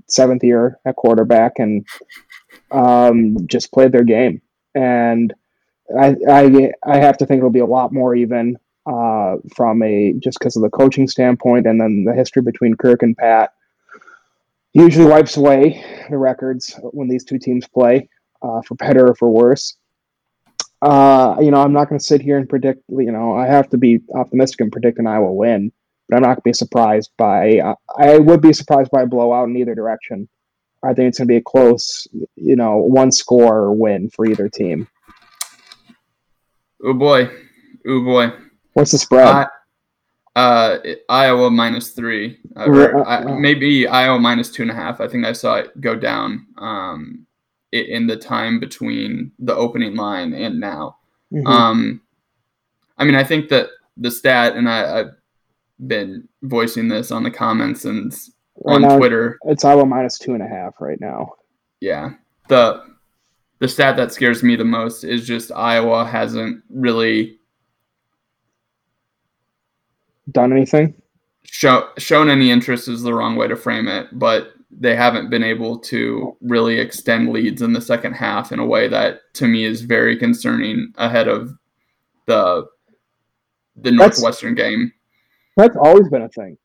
seventh year at quarterback, and um, just played their game. And I, I, I have to think it'll be a lot more even uh, from a just because of the coaching standpoint, and then the history between Kirk and Pat usually wipes away the records when these two teams play, uh, for better or for worse uh, you know, I'm not going to sit here and predict. You know, I have to be optimistic and predict an Iowa win, but I'm not going to be surprised by. Uh, I would be surprised by a blowout in either direction. I think it's going to be a close, you know, one score win for either team. oh boy, oh boy. What's the spread? I, uh, Iowa minus three, uh, or, uh, I, uh. maybe Iowa minus two and a half. I think I saw it go down um, in the time between the opening line and now. Mhm. Um, I mean, I think that the stat, and I, I've been voicing this on the comments and Right on now, Twitter. it's Iowa minus two and a half right now. Yeah, the the stat that scares me the most is just Iowa hasn't really Done anything? show, shown any interest is the wrong way to frame it, but they haven't been able to really extend leads in the second half in a way that to me is very concerning ahead of the the That's- Northwestern game. That's always been a thing.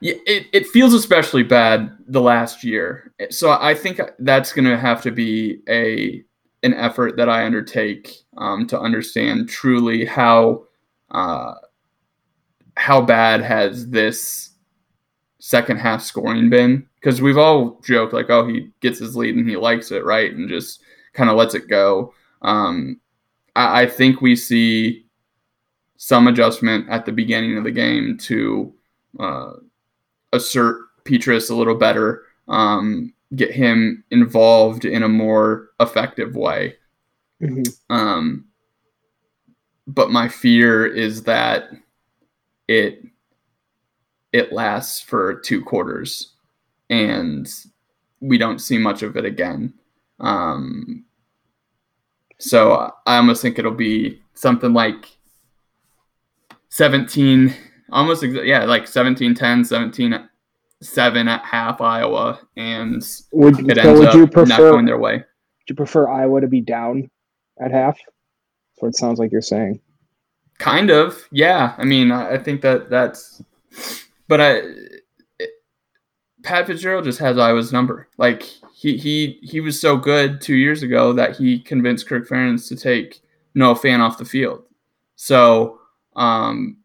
Yeah, it, it feels especially bad the last year. So I think that's going to have to be a an effort that I undertake um, to understand truly how uh, how bad has this second half scoring been because we've all joked like oh he gets his lead and he likes it right and just kind of lets it go um, I, I think we see some adjustment at the beginning of the game to uh, assert Petras a little better, um, get him involved in a more effective way. Mhm. Um, but my fear is that it it lasts for two quarters and we don't see much of it again. Um, so I almost think it'll be something like 17, almost, exa- yeah, like 17 10, 17 7 at half Iowa, and Would, it so ends would up you not prefer going their way. Do you prefer Iowa to be down at half? That's what it sounds like you're saying. Kind of, yeah. I mean, I I think that that's, but I, Pat Fitzgerald just has Iowa's number. Like he he he was so good two years ago that he convinced Kirk Ferentz to take Noah Fant off the field. So, um,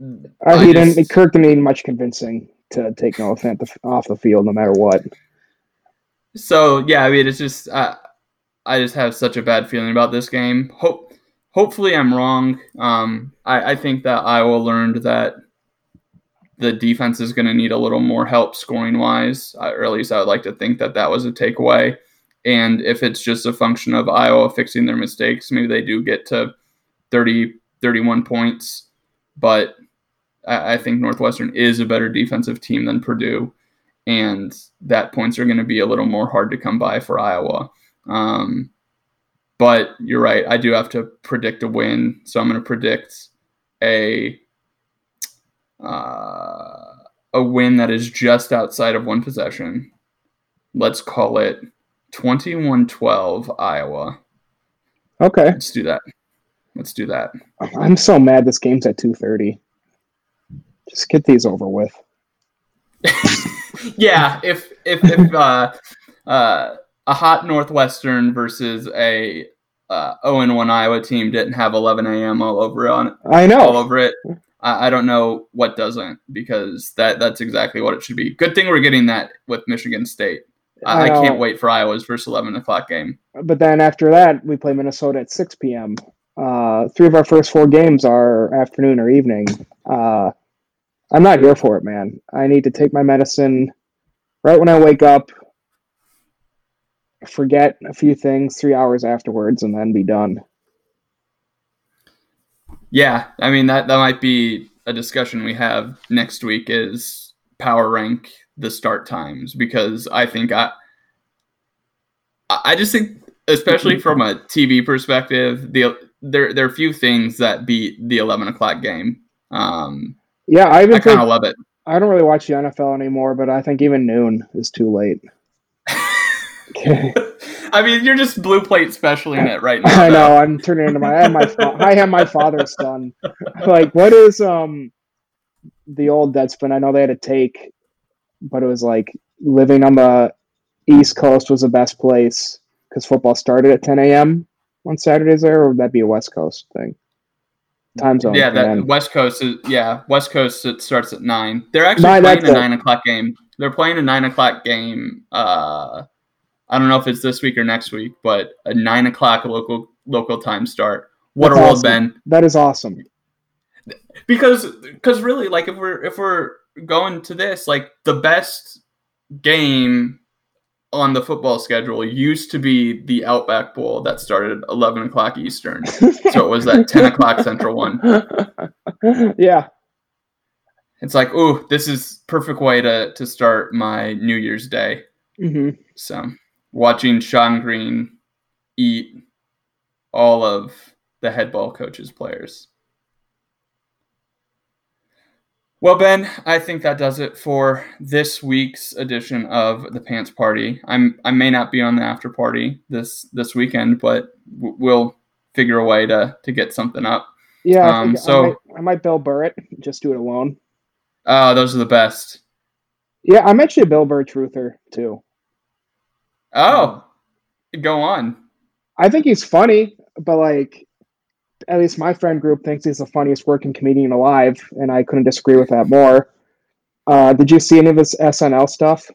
Uh, I he just- didn't. Kirk didn't need much convincing to take Noah Fant off the field, no matter what. so yeah. I mean, it's just I I just have such a bad feeling about this game. Hope hopefully I'm wrong. Um, I I think that Iowa learned that the defense is going to need a little more help scoring wise, or at least I would like to think that that was a takeaway. And if it's just a function of Iowa fixing their mistakes, maybe they do get to 30, 31 points. But I, I think Northwestern is a better defensive team than Purdue. And that points are going to be a little more hard to come by for Iowa. Um, but you're right. I do have to predict a win. So I'm going to predict a uh, a win that is just outside of one possession. Let's call it 21 12 Iowa. Okay, Let's do that. Let's do that. I'm so mad. This game's at two thirty. Just get these over with. yeah, if if if uh, uh, a hot Northwestern versus a uh, 0 1 Iowa team didn't have 11 a.m. all over on I know all over it, I, I don't know what doesn't because that that's exactly what it should be. Good thing we're getting that with Michigan State. I, I can't wait for Iowa's first 11 o'clock game. But then after that, we play Minnesota at six p.m. Uh, three of our first four games are afternoon or evening. Uh, I'm not here for it, man. I need to take my medicine right when I wake up. Forget a few things three hours afterwards, and then be done. Yeah, I mean that that might be a discussion we have next week is power rank the start times because I think I I I just think especially from a TV perspective the there there are few things that beat the eleven o'clock game. Um, Yeah, I I kind of love it. I don't really watch the NFL anymore, but I think even noon is too late. Okay. I mean, you're just blue plate specialing it right now. I know. I'm turning into my. I have my. I am my father's son. Like, what is um, the old Deadspin? I know they had a take, but it was like living on the East Coast was the best place because football started at 10 a.m. on Saturdays there, or would that be a West Coast thing? Time zone. Yeah, that then- West Coast is yeah, West Coast it starts at nine. They're actually Nine, playing a nine o'clock game. They're playing a nine o'clock game. Uh, I don't know if it's this week or next week, but a nine o'clock local local time start. What That's a world, awesome. Ben! that is awesome. Because because really, like if we're if we're going to this, like the best game on the football schedule used to be the Outback Bowl that started at eleven o'clock Eastern. so it was that ten o'clock Central one. yeah, It's like, oh, this is perfect way to to start my New Year's Day. hmm So watching Shonn Greene eat all of the head ball coaches players. Well, Ben, I think that does it for this week's edition of the Pants Party. I'm I may not be on the after party this this weekend, but w- we'll figure a way to to get something up. yeah. Um, think so- I might, I might Bill Burr it. Just do it alone. Oh, those are the best. Yeah, I'm actually a Bill Burr truther too. Oh, go on. I think he's funny, but like, at least my friend group thinks he's the funniest working comedian alive, and I couldn't disagree with that more. Uh, did you see any of his SNL stuff?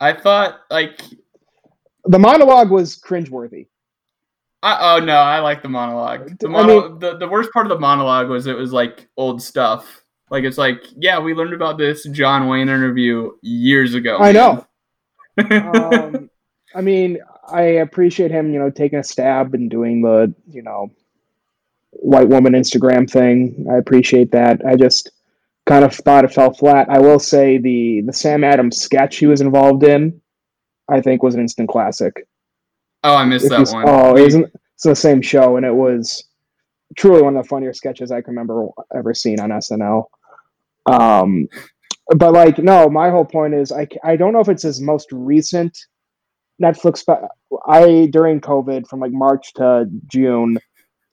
I thought like The monologue was cringeworthy. I, oh no, I like the monologue. The, I mono- the the worst part of the monologue was it was like old stuff. Like it's like, yeah, we learned about this John Wayne interview years ago. I know. um, I mean, I appreciate him, you know, taking a stab and doing the, you know, white woman Instagram thing. I appreciate that. I just kind of thought it fell flat. I will say the the Sam Adams sketch he was involved in, I think, was an instant classic. oh, I missed If that one. Oh, it isn't it's the same show, and it was truly one of the funnier sketches I can remember ever seen on SNL. Um, but like, no, my whole point is I I don't know if it's his most recent Netflix. I during COVID from like March to June,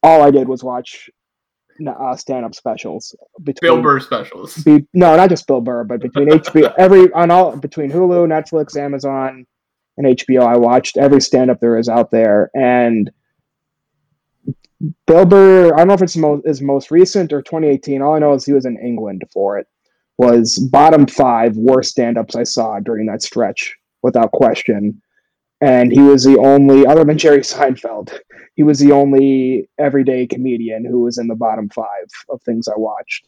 all I did was watch uh, stand up specials between Bill Burr specials. be, no, not just Bill Burr, but between HBO, every on all between Hulu, Netflix, Amazon, and HBO, I watched every stand up there is out there, and Bill Burr. I don't know if it's mo- his most recent or 2018. All I know is he was in England for it. Was bottom five worst stand ups I saw during that stretch, without question. And he was the only, other than Jerry Seinfeld, he was the only everyday comedian who was in the bottom five of things I watched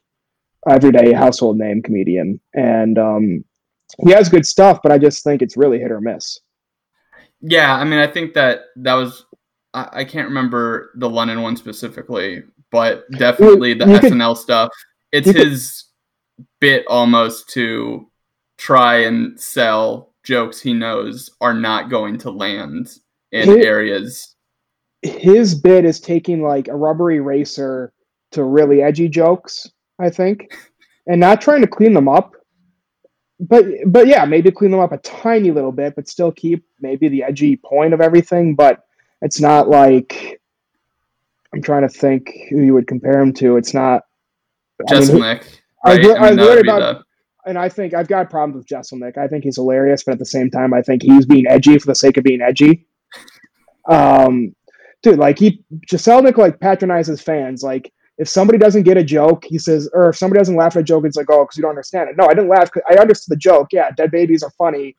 everyday household name comedian, and um, he has good stuff, but I just think it's really hit or miss. Yeah, I mean, I think that that was. I, I can't remember the London one specifically, but definitely the SNL stuff. It's his bit almost to try and sell jokes he knows are not going to land in He- areas. His bit is taking like a rubber eraser to really edgy jokes, I think, and not trying to clean them up. But but yeah, maybe clean them up a tiny little bit, but still keep maybe the edgy point of everything. But it's not like I'm trying to think who you would compare him to. It's not. I mean, who- Jeselnik, I right? I I mean, that worry would be about- and I think I've got problems with Jeselnik. I think he's hilarious, but at the same time, I think he's being edgy for the sake of being edgy. Um, dude, like he Jeselnik like patronizes fans. Like if somebody doesn't get a joke, he says, or if somebody doesn't laugh at a joke, it's like, oh, because you don't understand it. No, I didn't laugh. I understood the joke. Yeah, dead babies are funny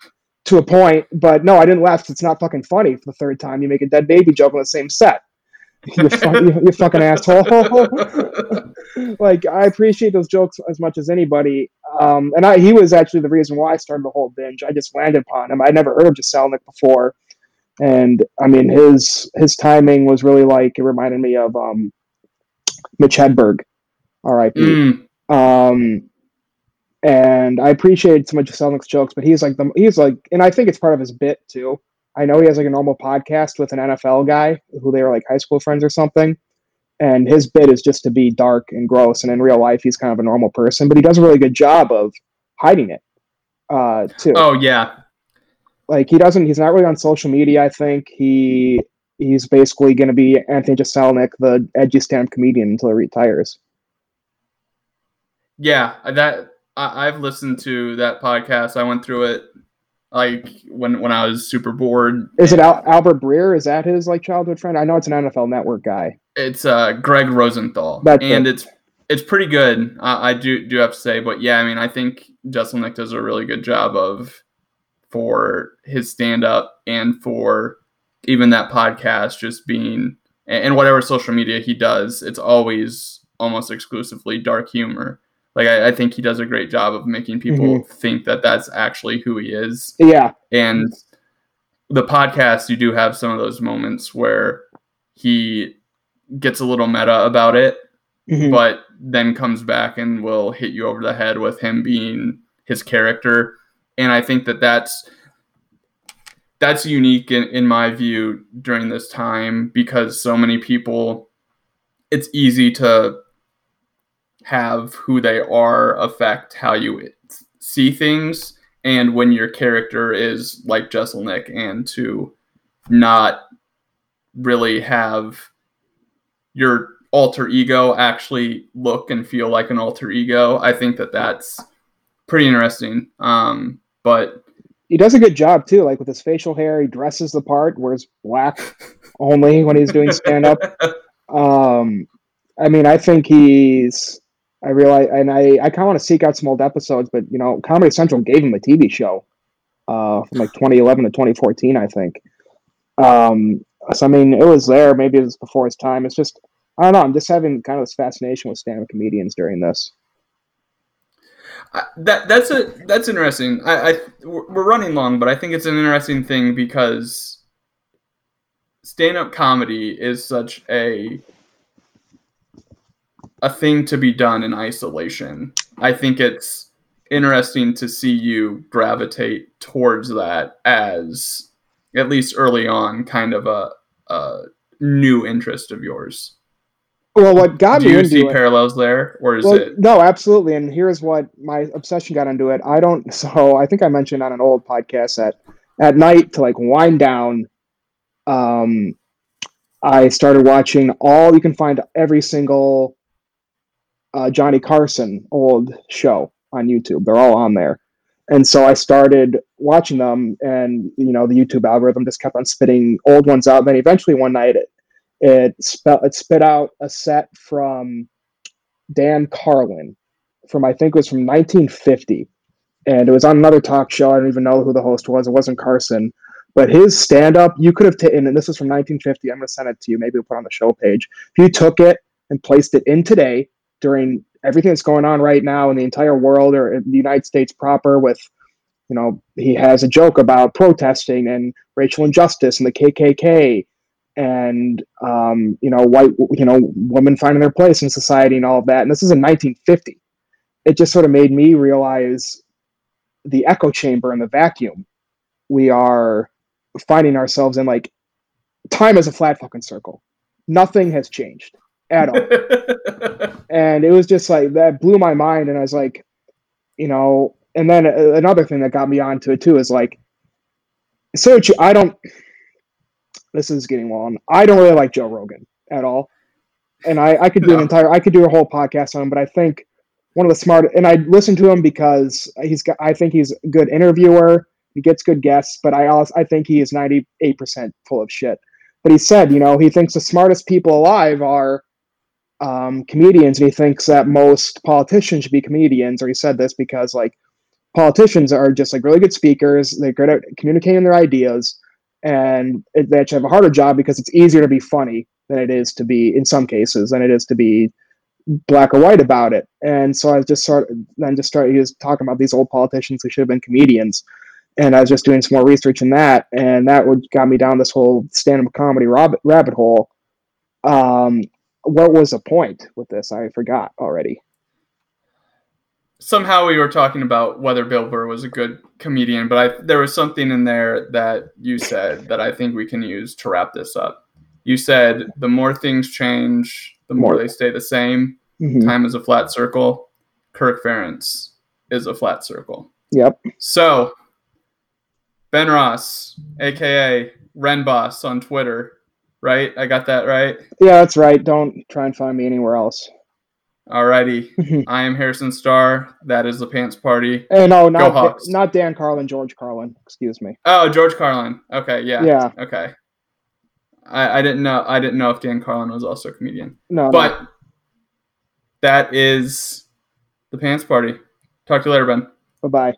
to a point, but no, I didn't laugh it's not fucking funny for the third time you make a dead baby joke on the same set. you, fu- you fucking asshole. like I appreciate those jokes as much as anybody. Um, and I, he was actually the reason why I started the whole binge. I just landed upon him. I'd never heard of Jeselnik before, and I mean his his timing was really like it reminded me of um, Mitch Hedberg, R.I.P. Mm, Um, and I appreciate some of Jeselnik's jokes, but he's like the he's like, and I think it's part of his bit too. I know he has like a normal podcast with an NFL guy who they were like high school friends or something, and his bit is just to be dark and gross. And in real life, he's kind of a normal person, but he does a really good job of hiding it uh, too. oh yeah, Like he doesn't, he's not really on social media. I think he he's basically going to be Anthony Jeselnik, the edgy stand-up comedian, until he retires. yeah. That I, I've listened to that podcast. I went through it like when when I was super bored. Is it Al- Albert Breer? Is that his like childhood friend? I know it's an NFL Network guy. It's uh Greg Rosenthal, That's and it. it's it's pretty good. I, I do do have to say, but yeah, I mean, I think Jeselnik does a really good job of for his stand up and for even that podcast just being and whatever social media he does, it's always almost exclusively dark humor. Like I, I think he does a great job of making people think that that's actually who he is. Yeah, And the podcast, you do have some of those moments where he gets a little meta about it, Mhm. but then comes back and will hit you over the head with him being his character. And I think that that's that's unique in, in my view during this time because so many people it's easy to have who they are affect how you see things and when your character is like Jeselnik and to not really have your alter ego actually look and feel like an alter ego i think that that's pretty interesting um but he does a good job too. Like with his facial hair, he dresses the part, wears black only when he's doing stand up. Um, I mean, I think he's. I realize, and I, I kind of want to seek out some old episodes, but you know, Comedy Central gave him a TV show, uh, from like 2011 to 2014, I think. Um, so I mean, it was there. Maybe it was before his time. It's just, I don't know. I'm just having kind of this fascination with stand-up comedians during this. That that's a that's interesting. I, I we're running long, but I think it's an interesting thing because stand-up comedy is such a a thing to be done in isolation. I think it's interesting to see you gravitate towards that as at least early on kind of a, a new interest of yours. Well, what got Do me you into see it, parallels there, or is well, it? no, absolutely. And here's what my obsession got into it. I don't. So I think I mentioned on an old podcast that at night to like wind down, um, I started watching all. You can find every single uh, Johnny Carson old show on YouTube. They're all on there. And so I started watching them, and you know the YouTube algorithm just kept on spitting old ones out. then eventually one night it it, spell, it spit out a set from Dan Carlin from I think it was from 1950, and it was on another talk show. I don't even know who the host was. It wasn't Carson, but his stand up you could have taken. And this is from 1950. I'm to send it to you. Maybe we'll put on the show page. If you took it and placed it in today during everything that's going on right now in the entire world or in the United States proper with you know he has a joke about protesting and racial injustice and the KKK and um, you know white you know women finding their place in society and all of that. And this is in 1950 it just sort of made me realize the echo chamber and the vacuum we are finding ourselves in. Like time is a flat fucking circle. Nothing has changed at all and it was just like that blew my mind and i was like you know and then uh, another thing that got me onto it too is like so i don't this is getting long i don't really like joe rogan at all and i, I could do an entire i could do a whole podcast on him but i think one of the smart and i listen to him because he's got i think he's a good interviewer he gets good guests but i also i think he is 98% full of shit. But he said you know he thinks the smartest people alive are um, comedians and he thinks that most politicians should be comedians or he said this because like politicians are just like really good speakers they're good at communicating their ideas and they actually have a harder job because it's easier to be funny than it is to be in some cases than it is to be black or white about it. And so i just of then just started he was talking about these old politicians who should have been comedians and i was just doing some more research in that and that would got me down this whole stand-up comedy rabbit, rabbit hole. Um what was the point with this i forgot already Somehow we were talking about whether Bill Burr was a good comedian, but I there was something in there that you said that I think we can use to wrap this up. You said the more things change, the more More. they stay the same. Mhm. Time is a flat circle. Kirk Ferentz is a flat circle. yep So, Ben Ross, aka Ren Boss on Twitter, right? I got that right. yeah that's right don't try and find me anywhere else Alrighty. I am Harrison Starr. That is the Pants Party. Eh, no, not not Dan Carlin, George Carlin. Excuse me. Oh, George Carlin. Okay, yeah. Yeah. Okay. I, I didn't know I didn't know if Dan Carlin was also a comedian. No, But that is the Pants Party. Talk to you later, Ben. bye bye.